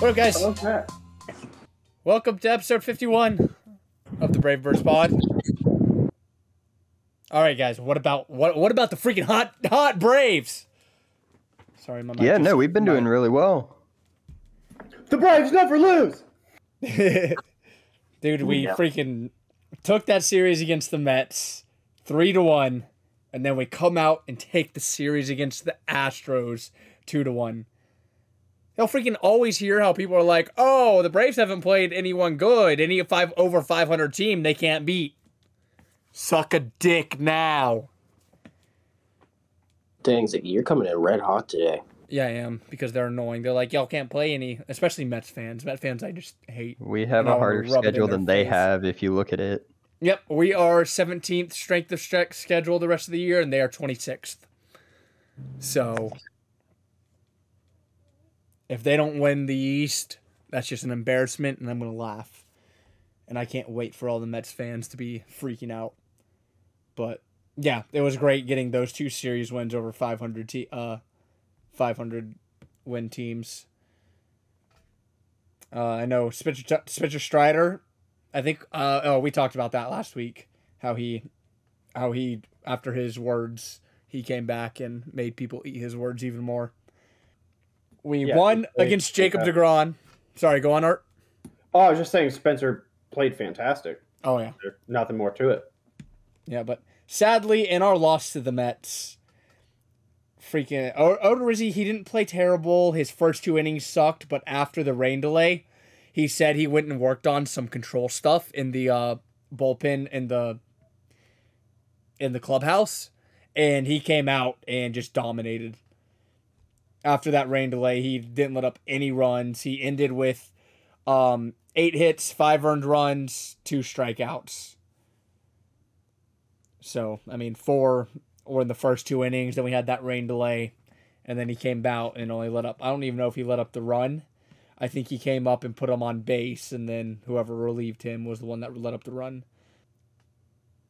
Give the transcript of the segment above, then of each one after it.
What up, guys? Okay. Welcome to episode 51 of the Brave Birds Pod. All right, guys. What about what? What about the freaking hot hot Braves? Sorry, my mic Yeah, just- no, we've been my- doing really well. The Braves never lose. Dude, we Yeah. freaking took that series against the Mets three to one, and then we come out and take the series against the Astros two to one. They'll freaking always hear how people are like, "Oh, the Braves haven't played anyone good, any five over five hundred team they can't beat." Suck a dick now. Dang, Ziggy, you're coming in red hot today. Yeah, I am because they're annoying. They're like, y'all can't play any, especially Mets fans. Mets fans, I just hate. We have a harder rub it in schedule their than they face. have if you look at it. Yep, we are 17th strength of stre- schedule the rest of the year, and they are 26th. So, if they don't win the East, that's just an embarrassment, and I'm going to laugh. And I can't wait for all the Mets fans to be freaking out. But yeah, it was great getting those two series wins over 500 te- uh 500 win teams. Uh, I know Spitzer, Spitzer Strider I think uh oh we talked about that last week how he how he after his words he came back and made people eat his words even more. We Yeah, won he played against Jacob fantastic. DeGrom. Sorry, go on Art. Oh, I was just saying Spencer played fantastic. Oh yeah. There's nothing more to it. Yeah, but sadly in our loss to the Mets freaking o- Odorizzi he didn't play terrible. His first two innings sucked, but after the rain delay, he said he went and worked on some control stuff in the uh bullpen in the in the clubhouse and he came out and just dominated. After that rain delay, he didn't let up any runs. He ended with um, eight hits, five earned runs, two strikeouts. So, I mean, four were in the first two innings. Then we had that rain delay. And then he came out and only let up. I don't even know if he let up the run. I think he came up and put him on base. And then whoever relieved him was the one that let up the run.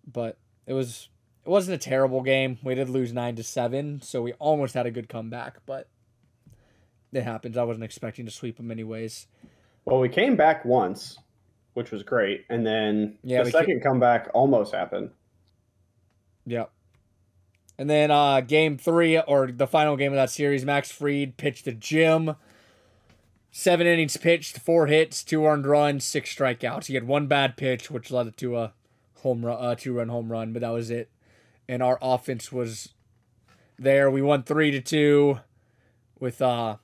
But it was it wasn't a terrible game. We did lose nine to seven, so we almost had a good comeback, but it happens. I wasn't expecting to sweep them anyways. Well, we came back once, which was great, and then Yeah, the second comeback almost happened. Yep. And then uh game three or the final game of that series, Max Fried pitched to Jim. Seven innings pitched, four hits, two earned runs, six strikeouts. He had one bad pitch, which led to a home run, uh, two run home run, but that was it. And our offense was there. We won three to two with uh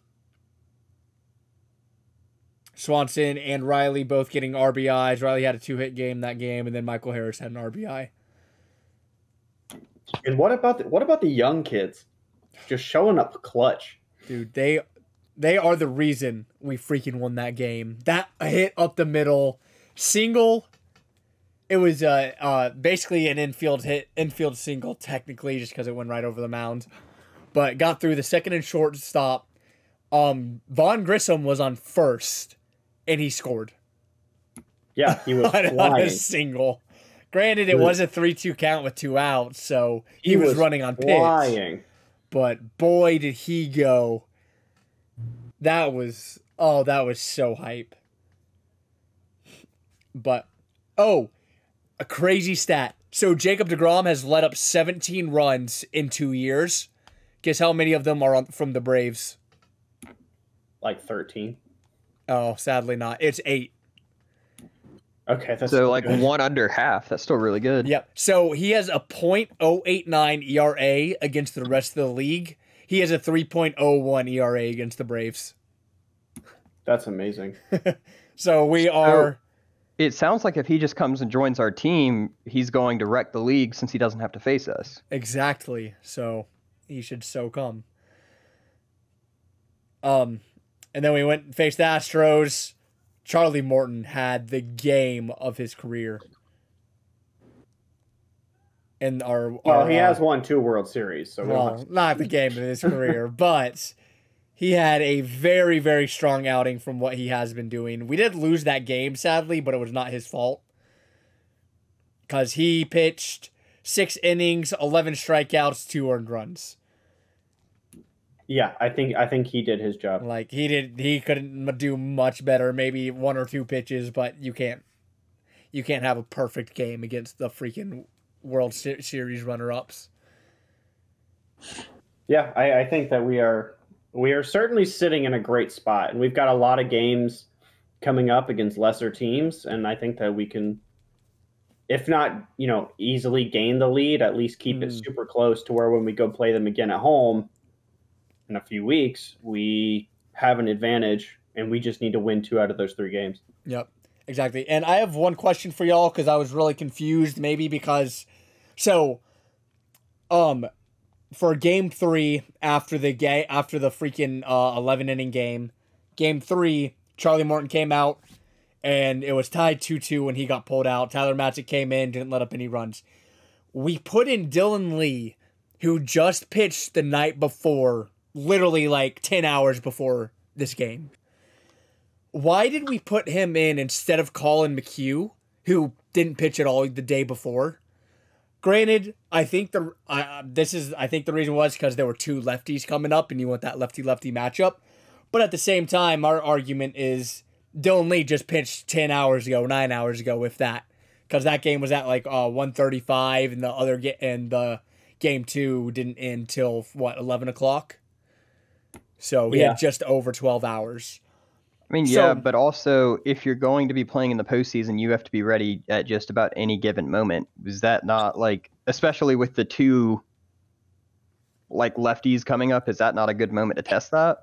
Swanson and Riley both getting RBIs. Riley had a two hit game that game, and then Michael Harris had an RBI. And what about the, what about the young kids? Just showing up clutch. Dude, they they are the reason we freaking won that game. That hit up the middle, single. It was uh uh basically an infield hit, infield single technically, just because it went right over the mound, but got through the second and short stop. Um, Vaughn Grissom was on first, and he scored. Yeah, he was on, on a single. Granted, it was a three-two count with two outs, so he, was, running on pitch. flying. but boy did he go. That was oh that was so hype. But oh a crazy stat. So jacob deGrom has let up 17 runs in two years. Guess how many of them are on, from the braves? Like thirteen. Oh sadly not it's eight Okay, that's So like good. one under half. That's still really good. Yep. So he has a .089 ERA against the rest of the league. He has a 3.01 ERA against the Braves. That's amazing. So we are It sounds like if he just comes and joins our team, he's going to wreck the league since he doesn't have to face us. exactly. So he should so come. Um, and then we went and faced the Astros. Charlie Morton had the game of his career. And our, Well, our, he uh, has won two World Series, so well, not the game of his career, but he had a very, very strong outing from what he has been doing. We did lose that game, sadly, but it was not his fault. Because he pitched six innings, 11 strikeouts, two earned runs. Yeah, I think I think he did his job. Like he did, he couldn't do much better. Maybe one or two pitches, but you can't, you can't have a perfect game against the freaking World Series runner-ups. Yeah, I, I think that we are we are certainly sitting in a great spot, and we've got a lot of games coming up against lesser teams, and I think that we can, if not you know easily gain the lead, at least keep it Mm. super close to where when we go play them again at home in a few weeks, we have an advantage, and we just need to win two out of those three games. Yep, exactly. And I have one question for y'all because I was really confused. Maybe because, so, um, for game three after the game after the freaking uh, eleven inning game, game three, Charlie Morton came out, and it was tied two two when he got pulled out. Tyler Matzek came in, didn't let up any runs. We put in Dylan Lee, who just pitched the night before, literally like ten hours before this game why did we put him in instead of Collin McHugh, who didn't pitch at all the day before? Granted, I think the uh, this is I think the reason was because there were two lefties coming up, and you want that lefty lefty matchup. But at the same time, our argument is Dylan Lee just pitched ten hours ago, nine hours ago, if that, because that game was at like uh, one thirty five, and the other get and the game two didn't end till what eleven o'clock. So he Yeah. had just over twelve hours. I mean, yeah, So- but also if you're going to be playing in the postseason, you have to be ready at just about any given moment. Is that not like, especially with the two like lefties coming up, is that not a good moment to test that?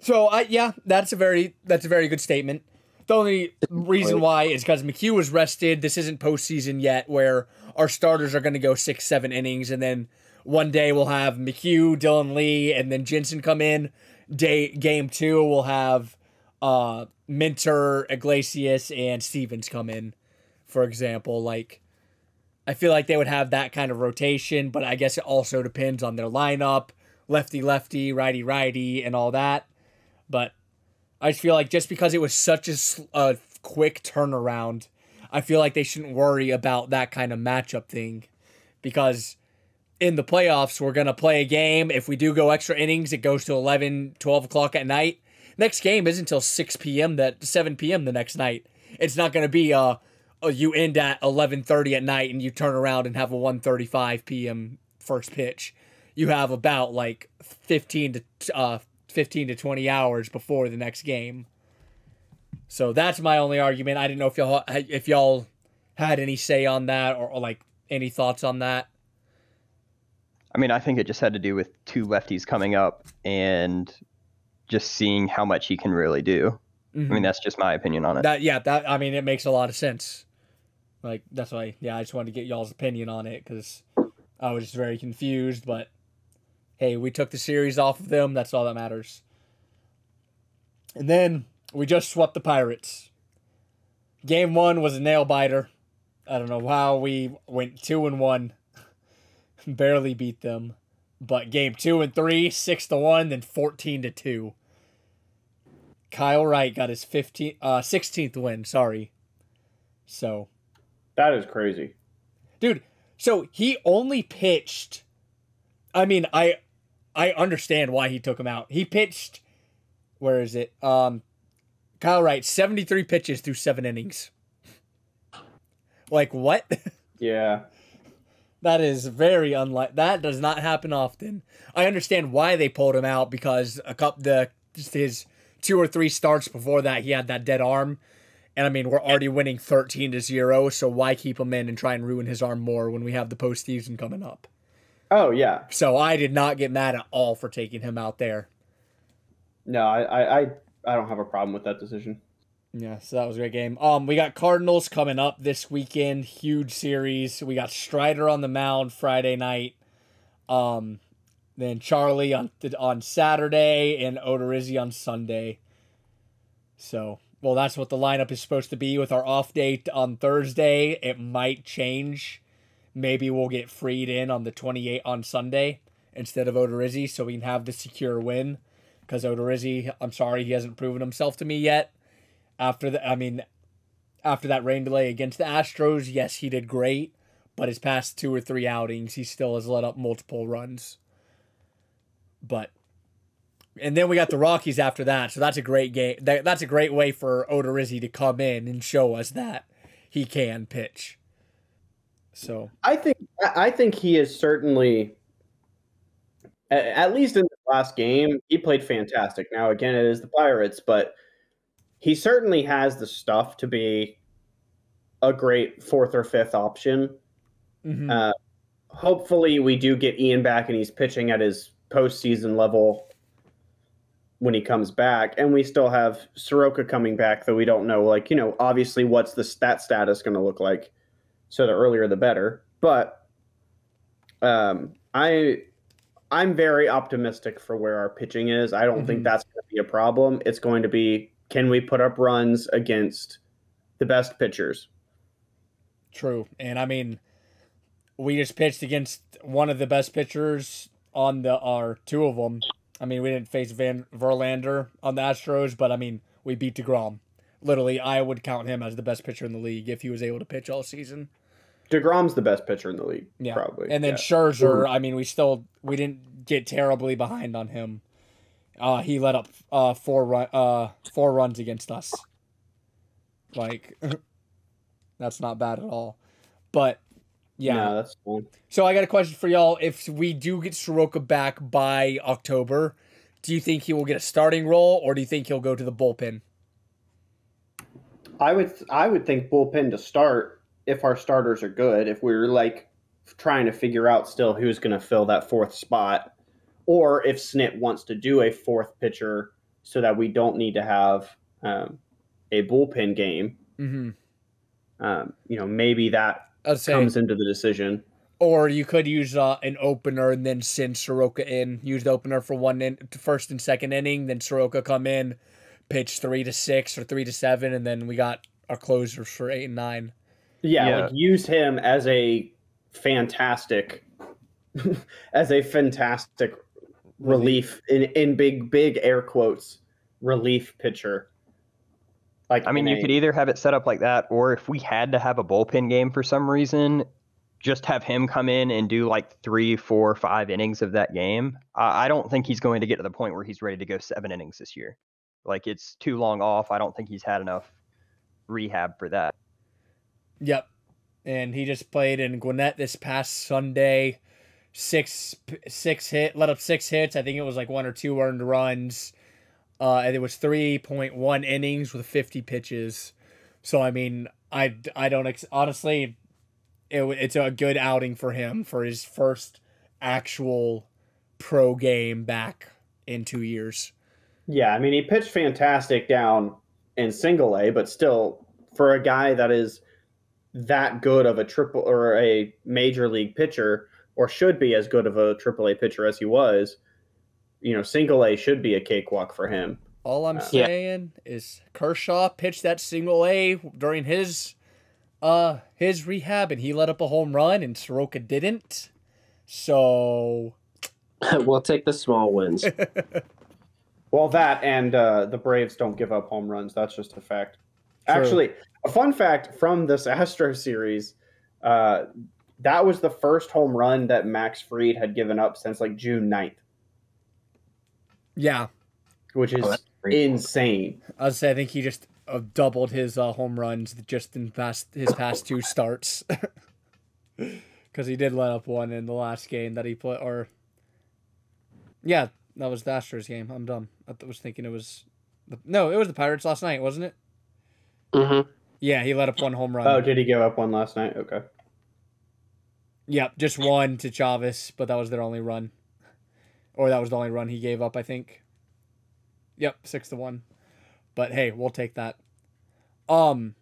So I yeah, that's a very that's a very good statement. The only reason why is because McHugh was rested. This isn't postseason yet, where our starters are going to go six, seven innings, and then one day we'll have McHugh, Dylan Lee, and then Jansen come in. Day game two, we'll have uh, Minter, Iglesias, and Stephens come in. For example, like I feel like they would have that kind of rotation, but I guess it also depends on their lineup, lefty lefty, righty righty, and all that. But I just feel like just because it was such a quick turnaround, I feel like they shouldn't worry about that kind of matchup thing, because in the playoffs we're gonna play a game. If we do go extra innings, it goes to 11, 12 o'clock at night. Next game isn't until six p.m. that seven p.m. the next night. It's not gonna be uh uh, you end at 11:30 at night and you turn around and have a 1:35 p.m. first pitch. You have about like 15 to uh 15 to 20 hours before the next game. So that's my only argument. I didn't know if y'all if y'all had any say on that or, or like any thoughts on that. I mean, I think it just had to do with two lefties coming up and just seeing how much he can really do. I mean, mm-hmm. that's just my opinion on it. That yeah, that I mean it makes a lot of sense. Like that's why yeah, I just wanted to get y'all's opinion on it cuz I was just very confused, but hey, we took the series off of them, that's all that matters. And then we just swept the Pirates. Game 1 was a nail biter. I don't know how we went 2 and 1. Barely beat them. But game 2 and 3, 6 to 1, then 14 to 2. Kyle Wright got his 15 uh 16th win, sorry. So, That is crazy. dude, so he only pitched I mean, I I understand why he took him out. He pitched where is it? Um Kyle Wright 73 pitches through 7 innings. Like what? Yeah. That is very unlike. That does not happen often. I understand why they pulled him out because a couple the just his two or three starts before that he had that dead arm, and I mean we're already winning thirteen to zero. So why keep him in and try and ruin his arm more when we have the postseason coming up? Oh yeah. So I did not get mad at all for taking him out there. No, I, I, I don't have a problem with that decision. Yeah, so that was a great game. Um, we got Cardinals coming up this weekend, huge series. We got Strider on the mound Friday night. Um, then Charlie on on Saturday and Odorizzi on Sunday. So, well, that's what the lineup is supposed to be with our off date on Thursday. It might change. Maybe we'll get Fried in on the 28th on Sunday instead of Odorizzi so we can have the secure win. Because Odorizzi, I'm sorry, he hasn't proven himself to me yet after the I mean after that rain delay against the Astros, yes, he did great, but his past two or three outings, he still has let up multiple runs. But and then we got the Rockies after that. So that's a great game. That, that's a great way for Odorizzi to come in and show us that he can pitch. So I think I think he is certainly, at least in the last game, he played fantastic. Now again, it is the Pirates, but he certainly has the stuff to be a great fourth or fifth option. mhm. Uh, hopefully, we do get Ian back and he's pitching at his postseason level when he comes back. And we still have Soroka coming back, though we don't know, like, you know, obviously what's the stat status going to look like. So the earlier the better. But um, I. I'm very optimistic for where our pitching is. I don't think Mhm. that's going to be a problem. It's going to be can we put up runs against the best pitchers? True. And I mean, we just pitched against one of the best pitchers on the our two of them. I mean, we didn't face Van Verlander on the Astros, but I mean, we beat DeGrom. Literally, I would count him as the best pitcher in the league if he was able to pitch all season. DeGrom's the best pitcher in the league, Yeah. probably. And then yeah. Scherzer, I mean, we still we didn't get terribly behind on him. Uh, he let up uh four run uh four runs against us. Like, that's not bad at all. But yeah, No, that's fine. So I got a question for y'all. If we do get Soroka back by October, do you think he will get a starting role or do you think he'll go to the bullpen? I would I would think bullpen to start if our starters are good. If we're like trying to figure out still who's going to fill that fourth spot, or if Snit wants to do a fourth pitcher so that we don't need to have um, a bullpen game. Mm-hmm. Um, you know, maybe that I'd say, comes into the decision. or you could use uh, an opener and then send Soroka in. Use the opener for one in, first and second inning, then Soroka come in, pitch three to six or three to seven, and then we got our closers for eight and nine. Yeah, Yeah. like use him as a fantastic, as a fantastic relief in in big big air quotes relief pitcher. Like I mean, you a- could either have it set up like that, or if we had to have a bullpen game for some reason, just have him come in and do like three, four, five innings of that game. I I don't think he's going to get to the point where he's ready to go seven innings this year. Like it's too long off. I don't think he's had enough rehab for that. Yep. And he just played in Gwinnett this past Sunday. Six six hit, let up six hits. I think it was like one or two earned runs. Uh, and it was three point one innings with fifty pitches. So I mean, I I don't ex- honestly, it, it's a good outing for him for his first actual pro game back in two years. Yeah, I mean he pitched fantastic down in single A, but still for a guy that is that good of a triple or a major league pitcher, or should be as good of a triple A pitcher as he was, you know, single A should be a cakewalk for him. All I'm Uh, Yeah. saying is Kershaw pitched that single A during his uh his rehab and he let up a home run and Soroka didn't. So we'll take the small wins. Well, that and uh, the Braves don't give up home runs. That's just a fact. True. Actually, a fun fact from this Astro series, uh, that was the first home run that Max Fried had given up since like June 9th, yeah, which is Oh, insane. I would say I think he just uh, doubled his uh, home runs just in past his past two starts. Because he did let up one in the last game that he put, or yeah, that was the Astros game. I'm dumb. I th- was thinking it was, the, no, it was the Pirates last night, wasn't it? hmm Yeah, he let up one home run. Oh, did he give up one last night? Okay. Yep, just one to Chavis, but that was their only run. Or that was the only run he gave up, I think. Yep, six to one. But hey, we'll take that. Um,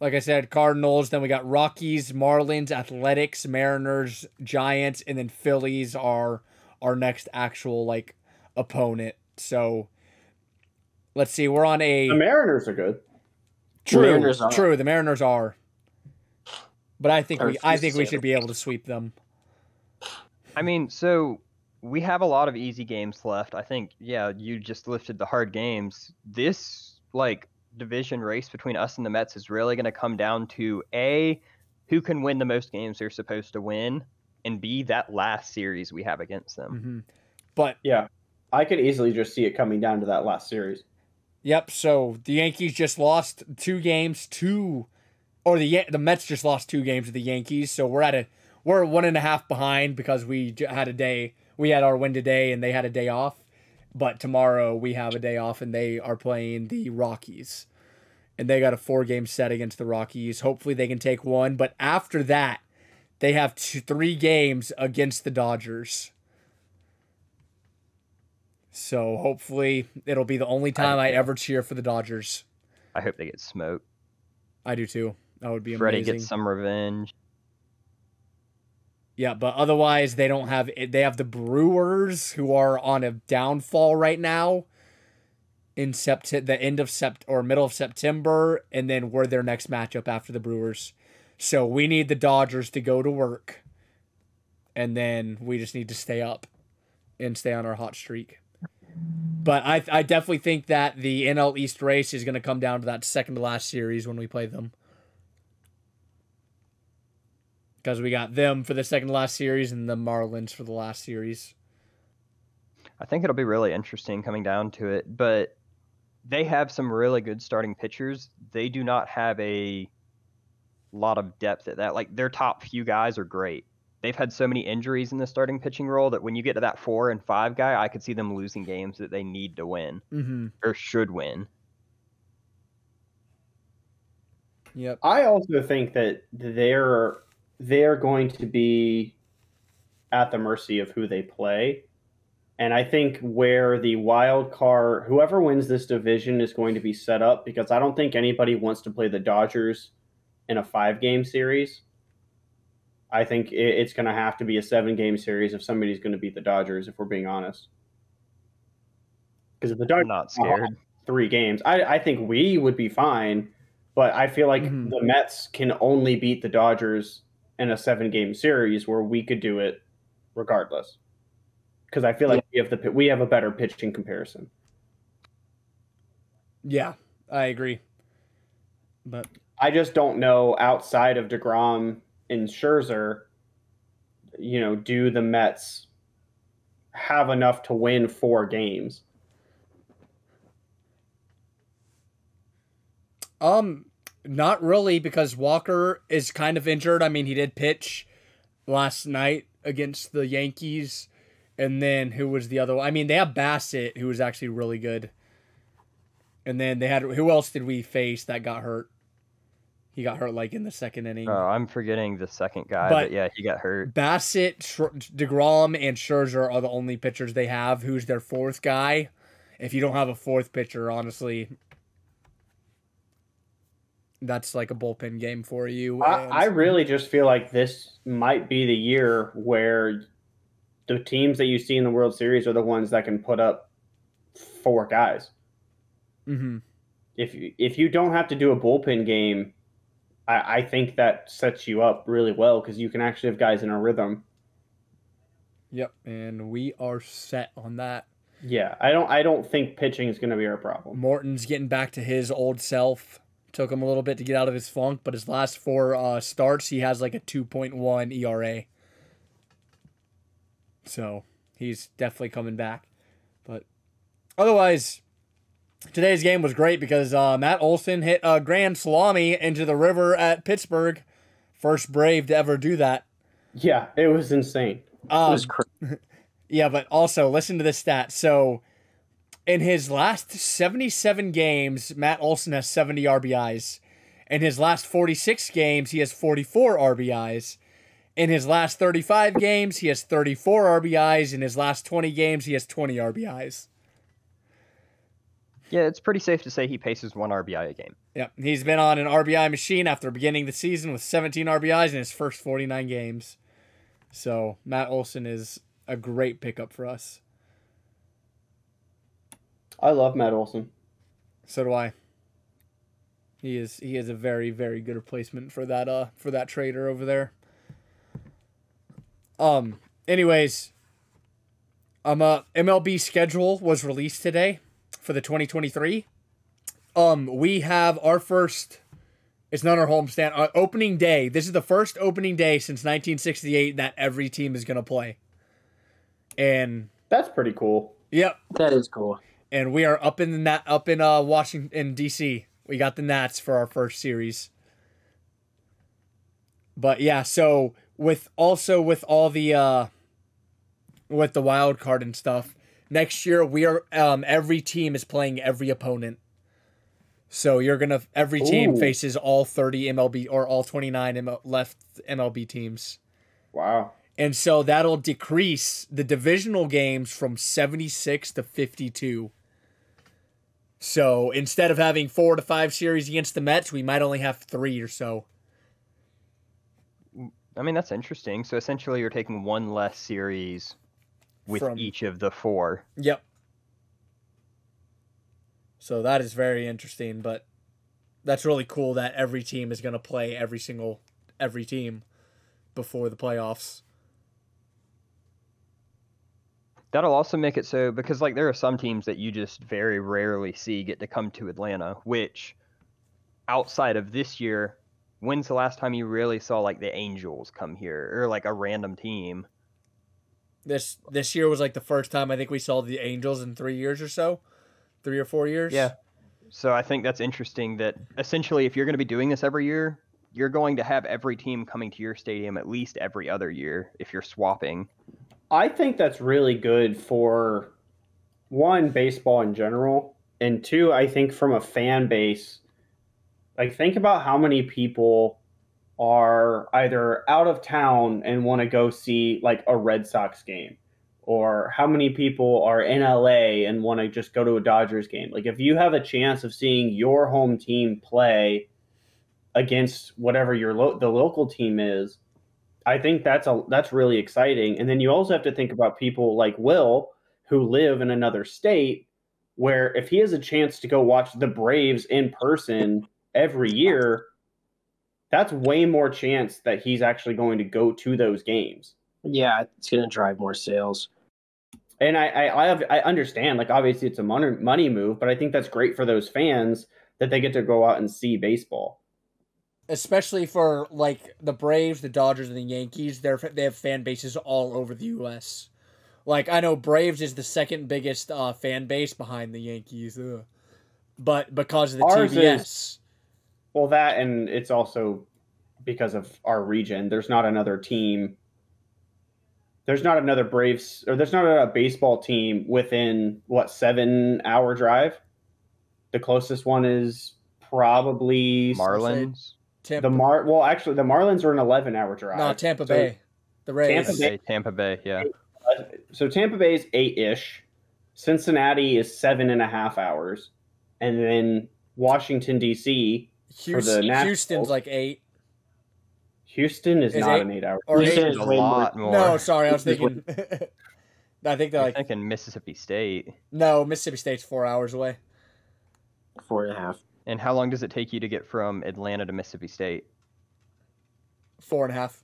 like I said, Cardinals. Then we got Rockies, Marlins, Athletics, Mariners, Giants, and then Phillies are our next actual like opponent. So let's see. We're on a The Mariners are good. true, Mariners are. true. The Mariners are. But I think I we, I think we should be able to sweep them. I mean, so we have a lot of easy games left. I think, yeah, you just lifted the hard games. This like division race between us and the Mets is really going to come down to a who can win the most games they're supposed to win, and b that last series we have against them. hmm But Yeah. I could easily just see it coming down to that last series. Yep. So the Yankees just lost two games, two, or the the Mets just lost two games to the Yankees. So we're at a we're one and a half behind because we had a day. We had our win today, and they had a day off. But tomorrow we have a day off, and they are playing the Rockies, and they got a four game set against the Rockies. Hopefully they can take one. But after that, they have two, three games against the Dodgers. So hopefully it'll be the only time I, yeah. ever cheer for the Dodgers. I hope they get smoked. I do too. That would be Freddie amazing. gets some revenge. Yeah, but otherwise they don't have they have the Brewers who are on a downfall right now in sept the end of sept or middle of September and then we're their next matchup after the Brewers. So we need the Dodgers to go to work and then we just need to stay up and stay on our hot streak. But I I definitely think that the NL East race is going to come down to that second to last series when we play them. Because we got them for the second to last series and the Marlins for the last series. I think it'll be really interesting coming down to it, but they have some really good starting pitchers. They do not have a lot of depth at that. Like their top few guys are great. They've had so many injuries in the starting pitching role that when you get to that four and five guy, I could see them losing games that they need to win Mm-hmm. or should win. Yep. I also think that they're they're going to be at the mercy of who they play. And I think where the wild card, whoever wins this division is going to be set up because I don't think anybody wants to play the Dodgers in a five game series. I think it's going to have to be a seven game series if somebody's going to beat the Dodgers, if we're being honest. Because if the I'm Dodgers not scared. three games. I, I think we would be fine, but I feel like Mhm. the Mets can only beat the Dodgers in a seven game series where we could do it regardless. Because I feel like we have the we have a better pitching comparison. Yeah, I agree. But I just don't know outside of Degrom and Scherzer. You know, do the Mets have enough to win four games? um not really because Walker is kind of injured. I mean, he did pitch last night against the Yankees. And then who was the other one? I mean, they have Bassitt who was actually really good. And then they had who else did we face that got hurt? He got hurt like in the second inning. Oh, I'm forgetting the second guy, But- but, yeah, he got hurt. Bassitt, Degrom, and Scherzer are the only pitchers they have. Who's their fourth guy? If you don't have a fourth pitcher, honestly, that's like a bullpen game for you. I, I really just feel like this might be the year where the teams that you see in the World Series are the ones that can put up four guys. Mhm. If you, if you don't have to do a bullpen game, I, I think that sets you up really well because you can actually have guys in a rhythm. Yep, and we are set on that. Yeah, I don't I don't think pitching is going to be our problem. Morton's getting back to his old self. Took him a little bit to get out of his funk, but his last four uh, starts, he has like a 2.1 ERA. So he's definitely coming back. But otherwise, today's game was great because uh, Matt Olson hit a grand salami into the river at Pittsburgh. First Brave to ever do that. Yeah, it was insane. It Um, was cra- yeah, but also listen to this stat. So, in his last 77 games, Matt Olson has 70 RBIs. In his last 46 games, he has 44 RBIs. In his last 35 games, he has 34 RBIs. In his last 20 games, he has 20 RBIs. Yeah, it's pretty safe to say he paces one RBI a game. Yep, he's been on an RBI machine after beginning the season with 17 RBIs in his first 49 games. So, Matt Olson is a great pickup for us. I love Matt Olson. So do I. He is he is a very very good replacement for that uh for that trader over there. Um. Anyways, um. Uh, MLB schedule was released today for the 2023. Um. We have our first. It's not our homestand. Uh, opening day. This is the first opening day since 1968 that every team is gonna play. And That's pretty cool. Yep. That is cool. And we are up in the nat up in uh Washington D.C. We got the Nats for our first series. But yeah, so with also with all the uh with the wild card and stuff, next year we are um every team is playing every opponent. So you're gonna every team Ooh. faces all 30 MLB or all 29 ML, left MLB teams. Wow. And so that'll decrease the divisional games from 76 to 52. So instead of having four to five series against the Mets, we might only have three or so. I mean, that's interesting. So essentially, you're taking one less series with From- each of the four. Yep. So that is very interesting, but that's really cool that every team is going to play every single every team before the playoffs. That'll also make it so because like there are some teams that you just very rarely see get to come to Atlanta, which outside of this year, when's the last time you really saw like the Angels come here or like a random team? This this year was like the first time I think we saw the Angels in 3 years or so. 3 or 4 years. Yeah. So I think that's interesting that essentially if you're going to be doing this every year, you're going to have every team coming to your stadium at least every other year if you're swapping. I think that's really good for one baseball in general, and two, I think from a fan base. Like, think about how many people are either out of town and want to go see like a Red Sox game, or how many people are in LA and want to just go to a Dodgers game. Like, if you have a chance of seeing your home team play against whatever your lo- the local team is, I think that's a that's really exciting. And then you also have to think about people like Will who live in another state where if he has a chance to go watch the Braves in person every year, that's way more chance that he's actually going to go to those games. Yeah, it's gonna drive more sales. And I I I, have, I understand like obviously it's a money money move, but I think that's great for those fans that they get to go out and see baseball. Especially for like the Braves, the Dodgers, and the Yankees. They're they have fan bases all over the U.S. Like I know Braves is the second biggest uh, fan base behind the Yankees, ugh. but because of the Ours TBS, is- Well, that and it's also because of our region. There's not another team. There's not another Braves or there's not a baseball team within what seven hour drive. The closest one is probably Marlins, Tampa, the Mar. Well, actually, the Marlins are an eleven hour drive. no Tampa So- Bay, the Rays. Tampa Bay- Bay, Tampa Bay, yeah. So Tampa Bay is eight ish. Cincinnati is seven and a half hours, and then Washington D.C. Houston, Nationals. Houston's like eight. Houston is, Is not eight- an eight hour. Or Houston eight. is a lot more. No, sorry, I was thinking. I think they're You're like thinking Mississippi State. no Mississippi State's four hours away. Four and a half. And how long does it take you to get from Atlanta to Mississippi State? Four and a half.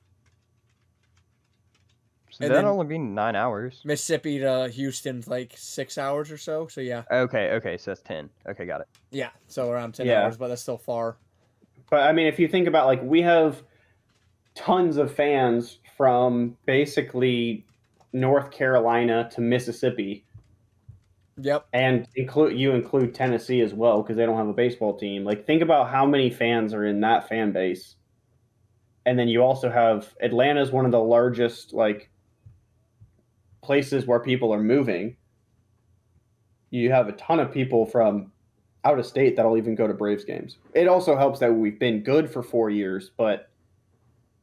So And that'd then- only be nine hours. Mississippi to Houston's like six hours or so. So yeah, Okay, okay, so that's ten. Okay, got it. yeah. So around ten Yeah. hours, but that's still far. But I mean, if you think about like we have tons of fans from basically North Carolina to Mississippi, Yep. and include you include Tennessee as well because they don't have a baseball team. Like, think about how many fans are in that fan base, and then you also have Atlanta is one of the largest like places where people are moving. You have a ton of people from out of state that'll even go to Braves games. It also helps that we've been good for four years, but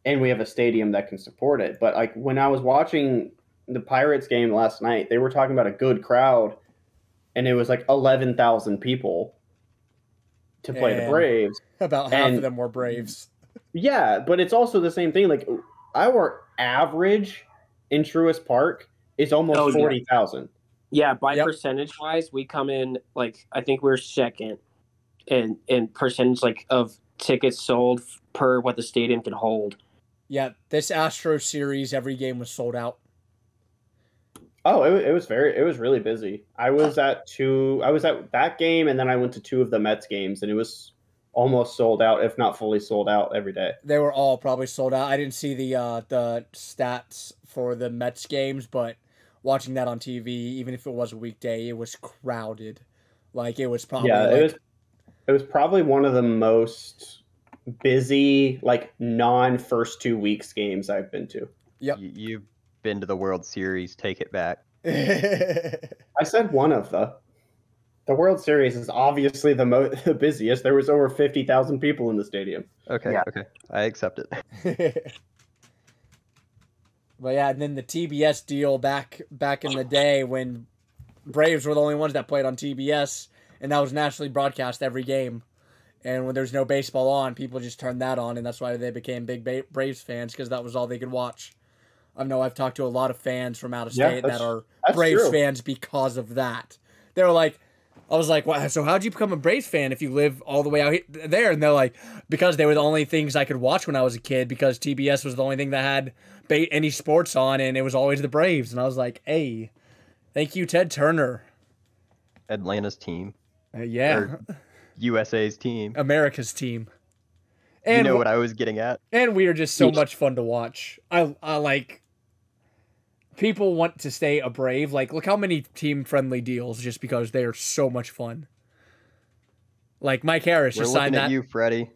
and we have a stadium that can support it. But like when I was watching the Pirates game last night, they were talking about a good crowd, and it was like eleven thousand people to play the Braves. About half And- of them were Braves. Yeah, but it's also the same thing. Like our average in Truist Park is almost Oh, yeah. forty thousand. Yeah, by Yep. percentage wise, we come in like I think we're second, in in percentage like of tickets sold per what the stadium can hold. Yeah, this Astro series, every game was sold out. Oh, it, it was very, it was really busy. I was at two, I was at that game, and then I went to two of the Mets games, and it was almost sold out, if not fully sold out, every day. They were all probably sold out. I didn't see the uh, the stats for the Mets games, but watching that on TV, even if it was a weekday, it was crowded. Like it was probably yeah, like, it was it was probably one of the most busy, like non first two weeks games I've been to. Yep. You, you've been to the World Series. Take it back. I said one of the. The World Series is obviously the mo- the busiest. There was over fifty thousand people in the stadium. Okay, Yeah. okay, I accept it. but yeah, and then the TBS deal back back in the day when Braves were the only ones that played on TBS, and that was nationally broadcast every game. And when there's no baseball on, people just turned that on, and that's why they became big ba- Braves fans because that was all they could watch. I know I've talked to a lot of fans from out of Yeah, state that are Braves true. fans because of that. They were like, I was like, wow, so how'd you become a Braves fan if you live all the way out here, there? And they're like, because they were the only things I could watch when I was a kid because TBS was the only thing that had ba- any sports on and it was always the Braves. And I was like, hey, thank you, Ted Turner. Atlanta's team, Uh, yeah, Or- USA's team. America's team. you know what I was getting at? and we are just so much fun to watch. I, I like people want to stay a Brave. Like, look how many team friendly deals just because they are so much fun. Like Mike Harris We're just looking signed at that. you, Freddie.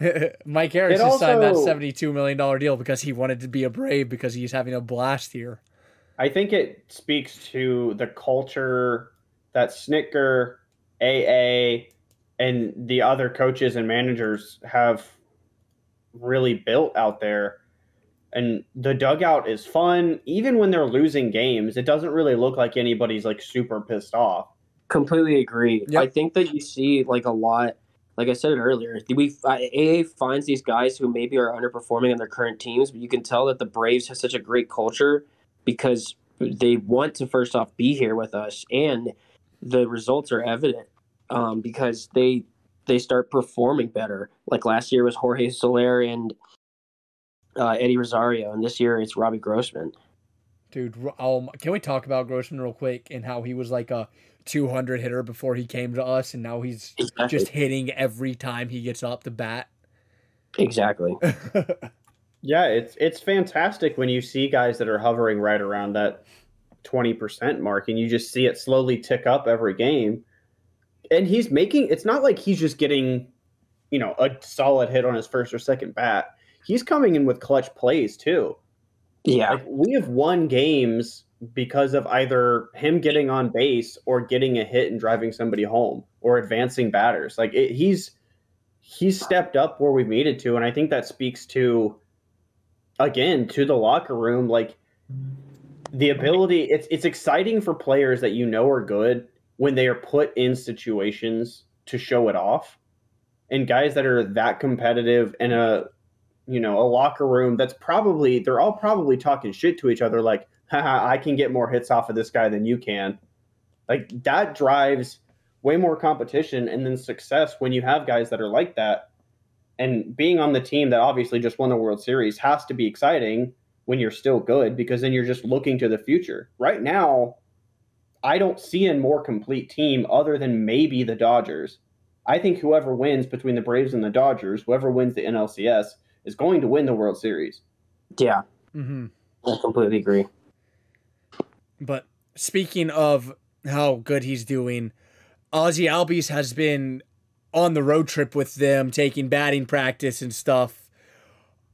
Mike Harris It just signed that seventy-two million dollar deal because he wanted to be a Brave because he's having a blast here. I think it speaks to the culture that Snitker, AA, and the other coaches and managers have really built out there. And the dugout is fun. Even when they're losing games, it doesn't really look like anybody's like super pissed off. Completely agree. Yep. I think that you see like a lot. Like I said it earlier, we uh, AA finds these guys who maybe are underperforming on their current teams, but you can tell that the Braves have such a great culture because they want to first off be here with us, and the results are evident um, because they they start performing better. Like last year was Jorge Soler and uh, Eddie Rosario, and this year it's Robbie Grossman. Dude, um, can we talk about Grossman real quick and how he was like a 200 hitter before he came to us, and now he's Exactly. just hitting every time he gets up to bat. exactly. Yeah, it's it's fantastic when you see guys that are hovering right around that 20% mark and you just see it slowly tick up every game. And he's making it's not like he's just getting, you know, a solid hit on his first or second bat. He's coming in with clutch plays too. Yeah. Like we have won games because of either him getting on base or getting a hit and driving somebody home or advancing batters. Like it, he's he's stepped up where we've needed to, and I think that speaks to again to the locker room like the ability. It's it's exciting for players that you know are good when they are put in situations to show it off, and guys that are that competitive in a you know, a locker room that's probably they're all probably talking shit to each other like, haha, I can get more hits off of this guy than you can. Like that drives way more competition and then success when you have guys that are like that. And being on the team that obviously just won the World Series has to be exciting when you're still good because then you're just looking to the future. Right now, I don't see a more complete team other than maybe the Dodgers. I think whoever wins between the Braves and the Dodgers, whoever wins the NLCS, is going to win the World Series. Yeah. hmm I completely agree. But speaking of how good he's doing, Ozzy Albies has been on the road trip with them, taking batting practice and stuff.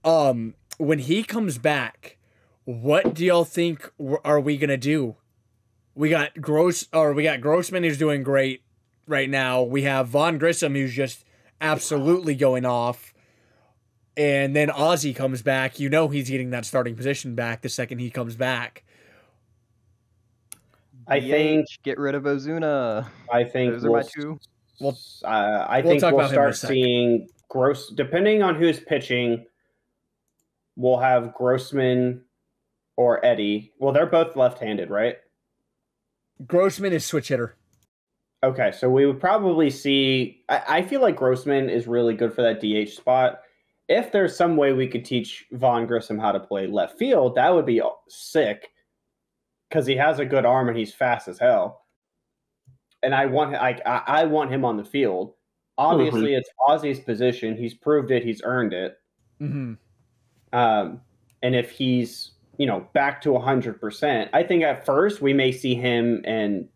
Um, when he comes back, what do y'all think are we gonna do? We got Gross, or we got Grossman who's doing great right now. We have Vaughn Grissom who's just absolutely going off. And then Ozzy comes back. You know he's getting that starting position back the second he comes back. I think get rid of Ozuna. I think Those are my we'll, two. Well, uh, I we'll think we'll about him in a start seeing gross depending on who's pitching. We'll have Grossman or Eddie. Well, they're both left-handed, right? Grossman is switch hitter. Okay, so we would probably see. I, I feel like Grossman is really good for that DH spot. If there's some way we could teach Vaughn Grissom how to play left field, that would be sick. Because he has a good arm and he's fast as hell. And I want I I I want him on the field. Obviously, it's Ozzy's position. He's proved it. He's earned it. Mm-hmm. Um, and if he's you know, back to 100%. I think at first we may see him and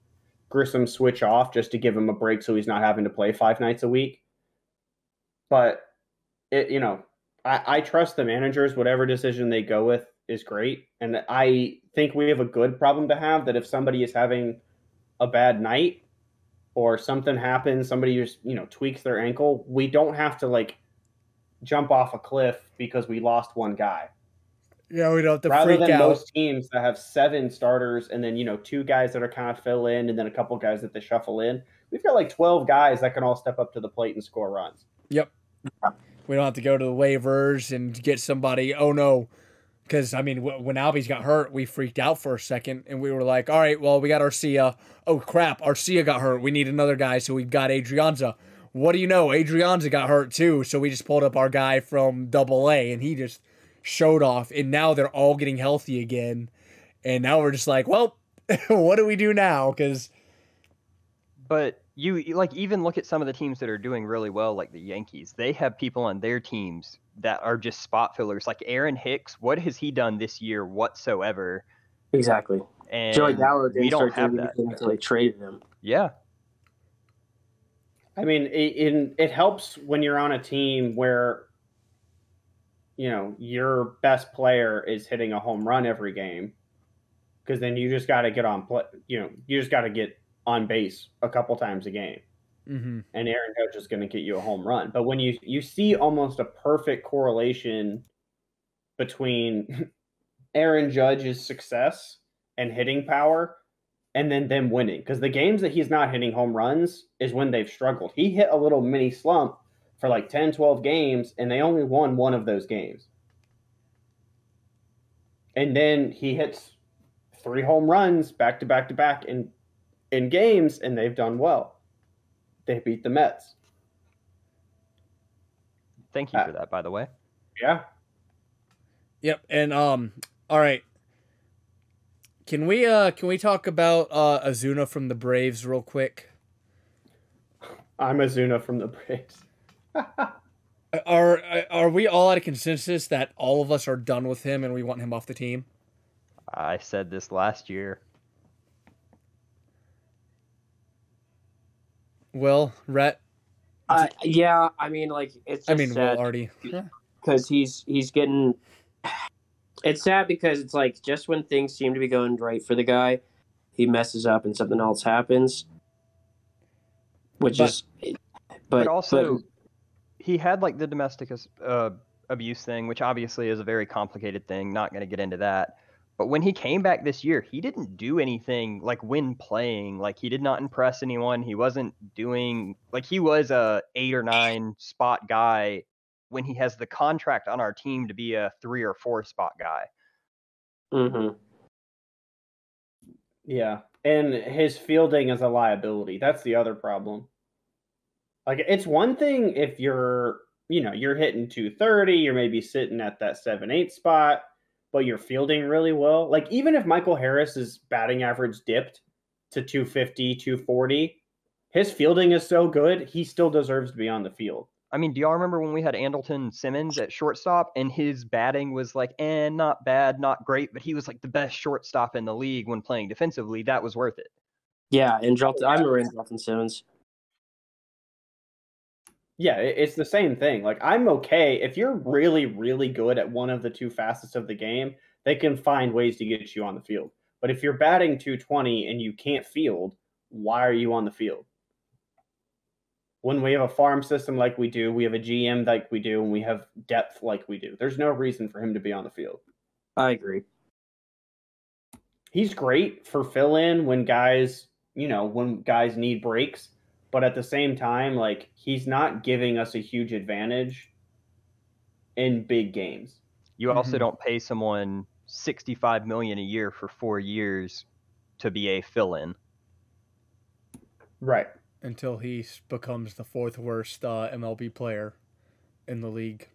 Grissom switch off just to give him a break so he's not having to play five nights a week. But it, you know, I, I trust the managers. Whatever decision they go with is great, and I think we have a good problem to have. That if somebody is having a bad night or something happens, somebody just you know tweaks their ankle, we don't have to like jump off a cliff because we lost one guy. Yeah, we don't have to Rather freak than out. most teams that have seven starters and then you know two guys that are kind of fill in and then a couple guys that they shuffle in, we've got like twelve guys that can all step up to the plate and score runs. Yep. We don't have to go to the waivers and get somebody. Oh no, because I mean, w- when Albies got hurt, we freaked out for a second, and we were like, "All right, well, we got Arcia. Oh crap, Arcia got hurt. We need another guy, so we got Adrianza. What do you know? Adrianza got hurt too, so we just pulled up our guy from Double A, and he just showed off. And now they're all getting healthy again, and now we're just like, well, what do we do now? Because But you you- like even look at some of the teams that are doing really well, like the Yankees. They have people on their teams that are just spot fillers. Like Aaron Hicks, what has he done this year whatsoever? Exactly. And Joey Gallo we didn't don't start have doing that. anything until they traded him. Yeah, I mean, it, it, it helps when you're on a team where, you know, your best player is hitting a home run every game, because then you just got to get on play. You know, you just got to get on base a couple times a game, mm-hmm. and Aaron Judge is going to get you a home run. But when you you see almost a perfect correlation between Aaron Judge's success and hitting power and then them winning because the games that he's not hitting home runs is when they've struggled. He hit a little mini slump for like 10, 12 games, and they only won one of those games. And then he hits three home runs back to back to back in in games, and they've done well. They beat the Mets. thank you Uh, for that, by the way. Yeah. Yep, and um, all right. Can we uh can we talk about uh Ozuna from the Braves real quick? I'm Ozuna from the Braves. Are are we all at a consensus that all of us are done with him and we want him off the team? I said this last year. Will Rhett? Uh, yeah, I mean, like it's. Just I mean, sad. Will already. because he's he's getting. It's sad because it's like just when things seem to be going right for the guy, he messes up and something else happens. Which But- is, but, But, also, he had like the domestic uh, abuse thing, which obviously is a very complicated thing. Not going to get into that. But when he came back this year, he didn't do anything like when playing. Like he did not impress anyone. He wasn't doing like he was a eight or nine spot guy when he has the contract on our team to be a three or four spot guy. Mm-hmm. Yeah. And his fielding is a liability. That's the other problem. Like it's one thing if you're, you know, you're hitting 230, you're maybe sitting at that 7-8 spot, but you're fielding really well. Like even if Michael Harris's batting average dipped to 250, 240, his fielding is so good, he still deserves to be on the field. I mean, do y'all remember when we had Andrelton Simmons at shortstop and his batting was like, eh, not bad, not great, but he was like the best shortstop in the league when playing defensively. That was worth it. yeah, and Jonathan, I remember Jonathan Simmons. Yeah, it's the same thing. Like I'm okay if you're really, really good at one of the two facets of the game. They can find ways to get you on the field. But if you're batting 220 and you can't field, why are you on the field? When we have a farm system like we do, we have a GM like we do, and we have depth like we do. There's no reason for him to be on the field. I agree. He's great for fill in when guys, you know, when guys need breaks. But at the same time, like he's not giving us a huge advantage in big games. You also Mhm. don't pay someone 65 million a year for 4 years to be a fill-in. Right. Until he becomes the fourth worst uh, MLB player in the league.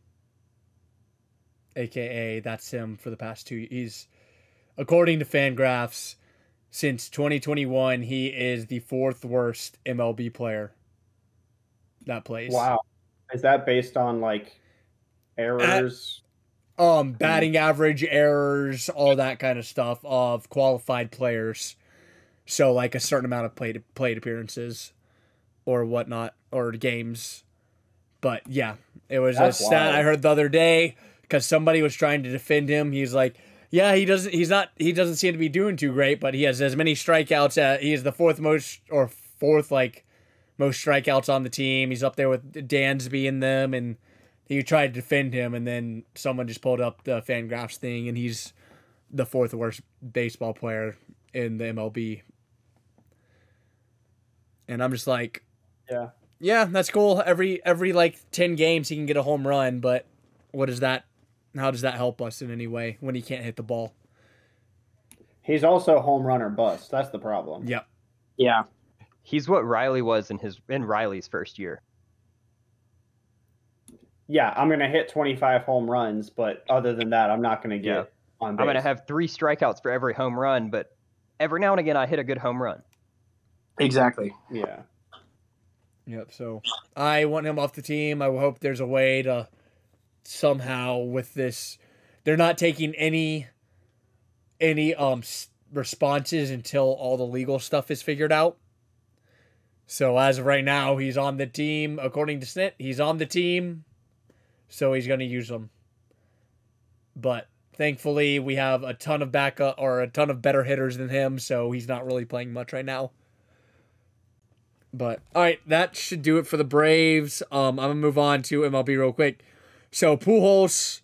AKA, that's him for the past two. He's, according to Fangraphs, since 2021, he is the fourth worst MLB player that plays. Wow. Is that based on like errors? um batting average errors, all that kind of stuff of qualified players. So like a certain amount of played played appearances or whatnot or games. But yeah, it was That's a stat wild. I heard the other day because somebody was trying to defend him. He's like, yeah, he doesn't. He's not. He doesn't seem to be doing too great, but he has as many strikeouts. At, he is the fourth most or fourth like most strikeouts on the team. He's up there with Dansby and them, and he tried to defend him, and then someone just pulled up the Fangraphs thing, and he's the fourth worst baseball player in the MLB. And I'm just like, Yeah. yeah, that's cool. Every every like ten games he can get a home run, but what is that? How does that help us in any way when he can't hit the ball? He's also home run or bust. That's the problem. Yep. Yeah. He's what Riley was in his in Riley's first year. Yeah, I'm gonna hit 25 home runs, but other than that, I'm not gonna get Yeah. on base. I'm gonna have three strikeouts for every home run, but every now and again I hit a good home run. Exactly. Yeah. Yep. So I want him off the team. I hope there's a way to somehow with this. They're not taking any any um responses until all the legal stuff is figured out. So as of right now, he's on the team. According to Snit, he's on the team. So he's going to use them. But thankfully, we have a ton of backup or a ton of better hitters than him. So he's not really playing much right now. But all right, that should do it for the Braves. Um, I'm gonna move on to MLB real quick. So Pujols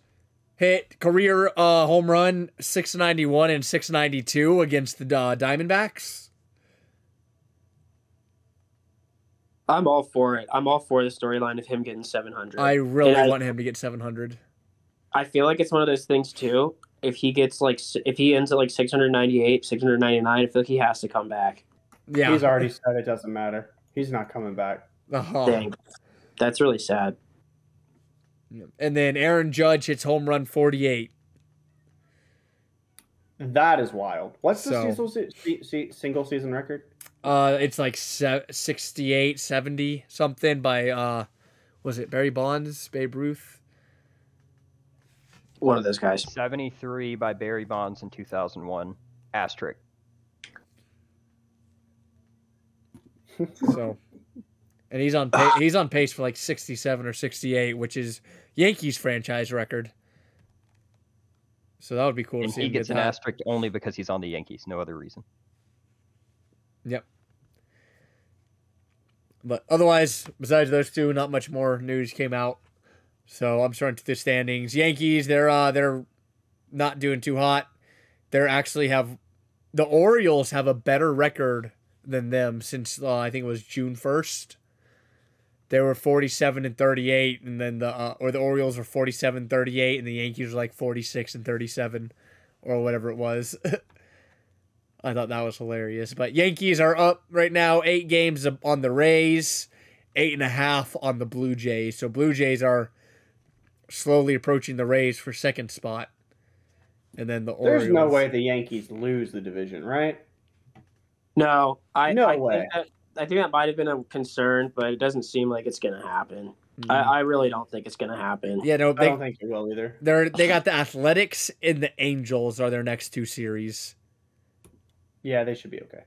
hit career uh, home run 691 and 692 against the uh, Diamondbacks. I'm all for it. I'm all for the storyline of him getting 700. I really And I- want him to get 700. I feel like it's one of those things too. If he gets like, if he ends at like 698, 699, I feel like he has to come back. Yeah, He's already said it doesn't matter. He's not coming back. Uh-huh. Dang, that's really sad. And then Aaron Judge hits home run 48. That is wild. What's the So- single, se- se- se- single season record? Uh, it's like se- 68, 70 something by uh, was it Barry Bonds, Babe Ruth? One of those guys. 73 by Barry Bonds in 2001. Asterisk. So, and he's on pa- he's on pace for like 67 or 68, which is Yankees franchise record. So that would be cool to And see he gets an that. asterisk only because he's on the Yankees, no other reason. Yep. But otherwise, besides those two, not much more news came out. So I'm starting to the standings. Yankees, they're uh they're not doing too hot. They're actually have the Orioles have a better record than them since uh, I think it was June first. They were 47 and 38, and then the uh, or the Orioles were 47 38, and the Yankees were like 46 and 37, or whatever it was. I thought that was hilarious. But Yankees are up right now, eight games on the Rays, eight and a half on the Blue Jays. So Blue Jays are slowly approaching the Rays for second spot, and then the Orioles. There's no way the Yankees lose the division, right? No, I No I way. Think that, I think that might have been a concern, but it doesn't seem like it's going to happen. Mhm. I, I really don't think it's going to happen. yeah, no, I they don't think it will either. they're they got the Athletics and the Angels are their next two series. Yeah, they should be okay.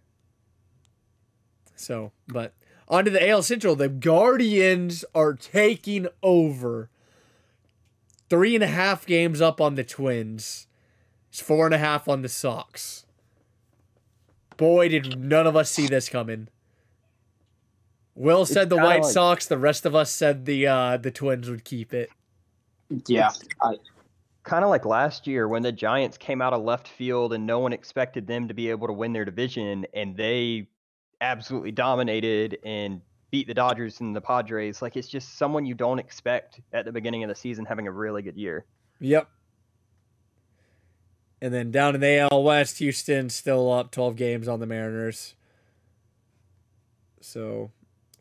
So, but onto the AL Central, the Guardians are taking over. Three and a half games up on the Twins. It's four and a half on the Sox. Boy, did none of us see this coming. Will said the White like- Sox. The rest of us said the uh, the Twins would keep it. Yeah, Kind of like last year when the Giants came out of left field and no one expected them to be able to win their division, and they absolutely dominated and beat the Dodgers and the Padres. Like it's just someone you don't expect at the beginning of the season having a really good year. Yep. And then down in the AL West, Houston still up 12 games on the Mariners. So,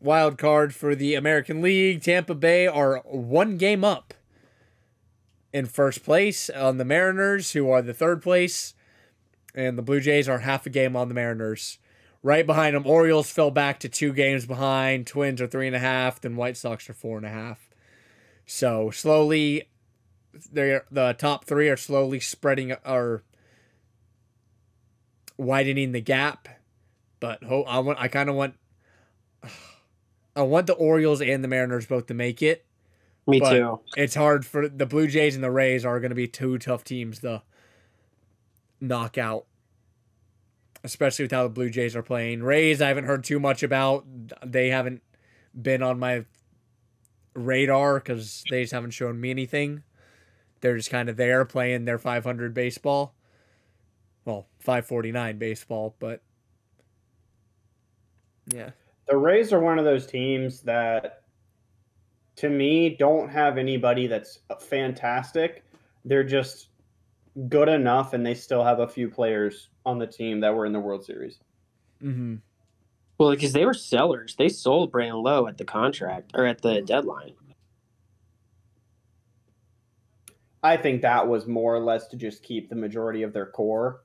wild card for the American League. Tampa Bay are one game up in first place on the Mariners, who are the third place. And the Blue Jays are half a game on the Mariners. Right behind them, Orioles fell back to two games behind. Twins are three and a half. Then White Sox are four and a half. So slowly they're the top three are slowly spreading or widening the gap. But ho- I want I kind of want I want the Orioles and the Mariners both to make it. Me too. It's hard for the Blue Jays and the Rays are going to be two tough teams to knock out. Especially with how the Blue Jays are playing. Rays, I haven't heard too much about. They haven't been on my radar because they just haven't shown me anything. They're just kind of there playing their 500 baseball. Well, 549 baseball, but yeah. The Rays are one of those teams that, to me, don't have anybody that's fantastic. They're just good enough, and they still have a few players on the team that were in the World Series. Mm-hmm. Well, because they were sellers. They sold Brandon Lowe at the contract or at the deadline. I think that was more or less to just keep the majority of their core,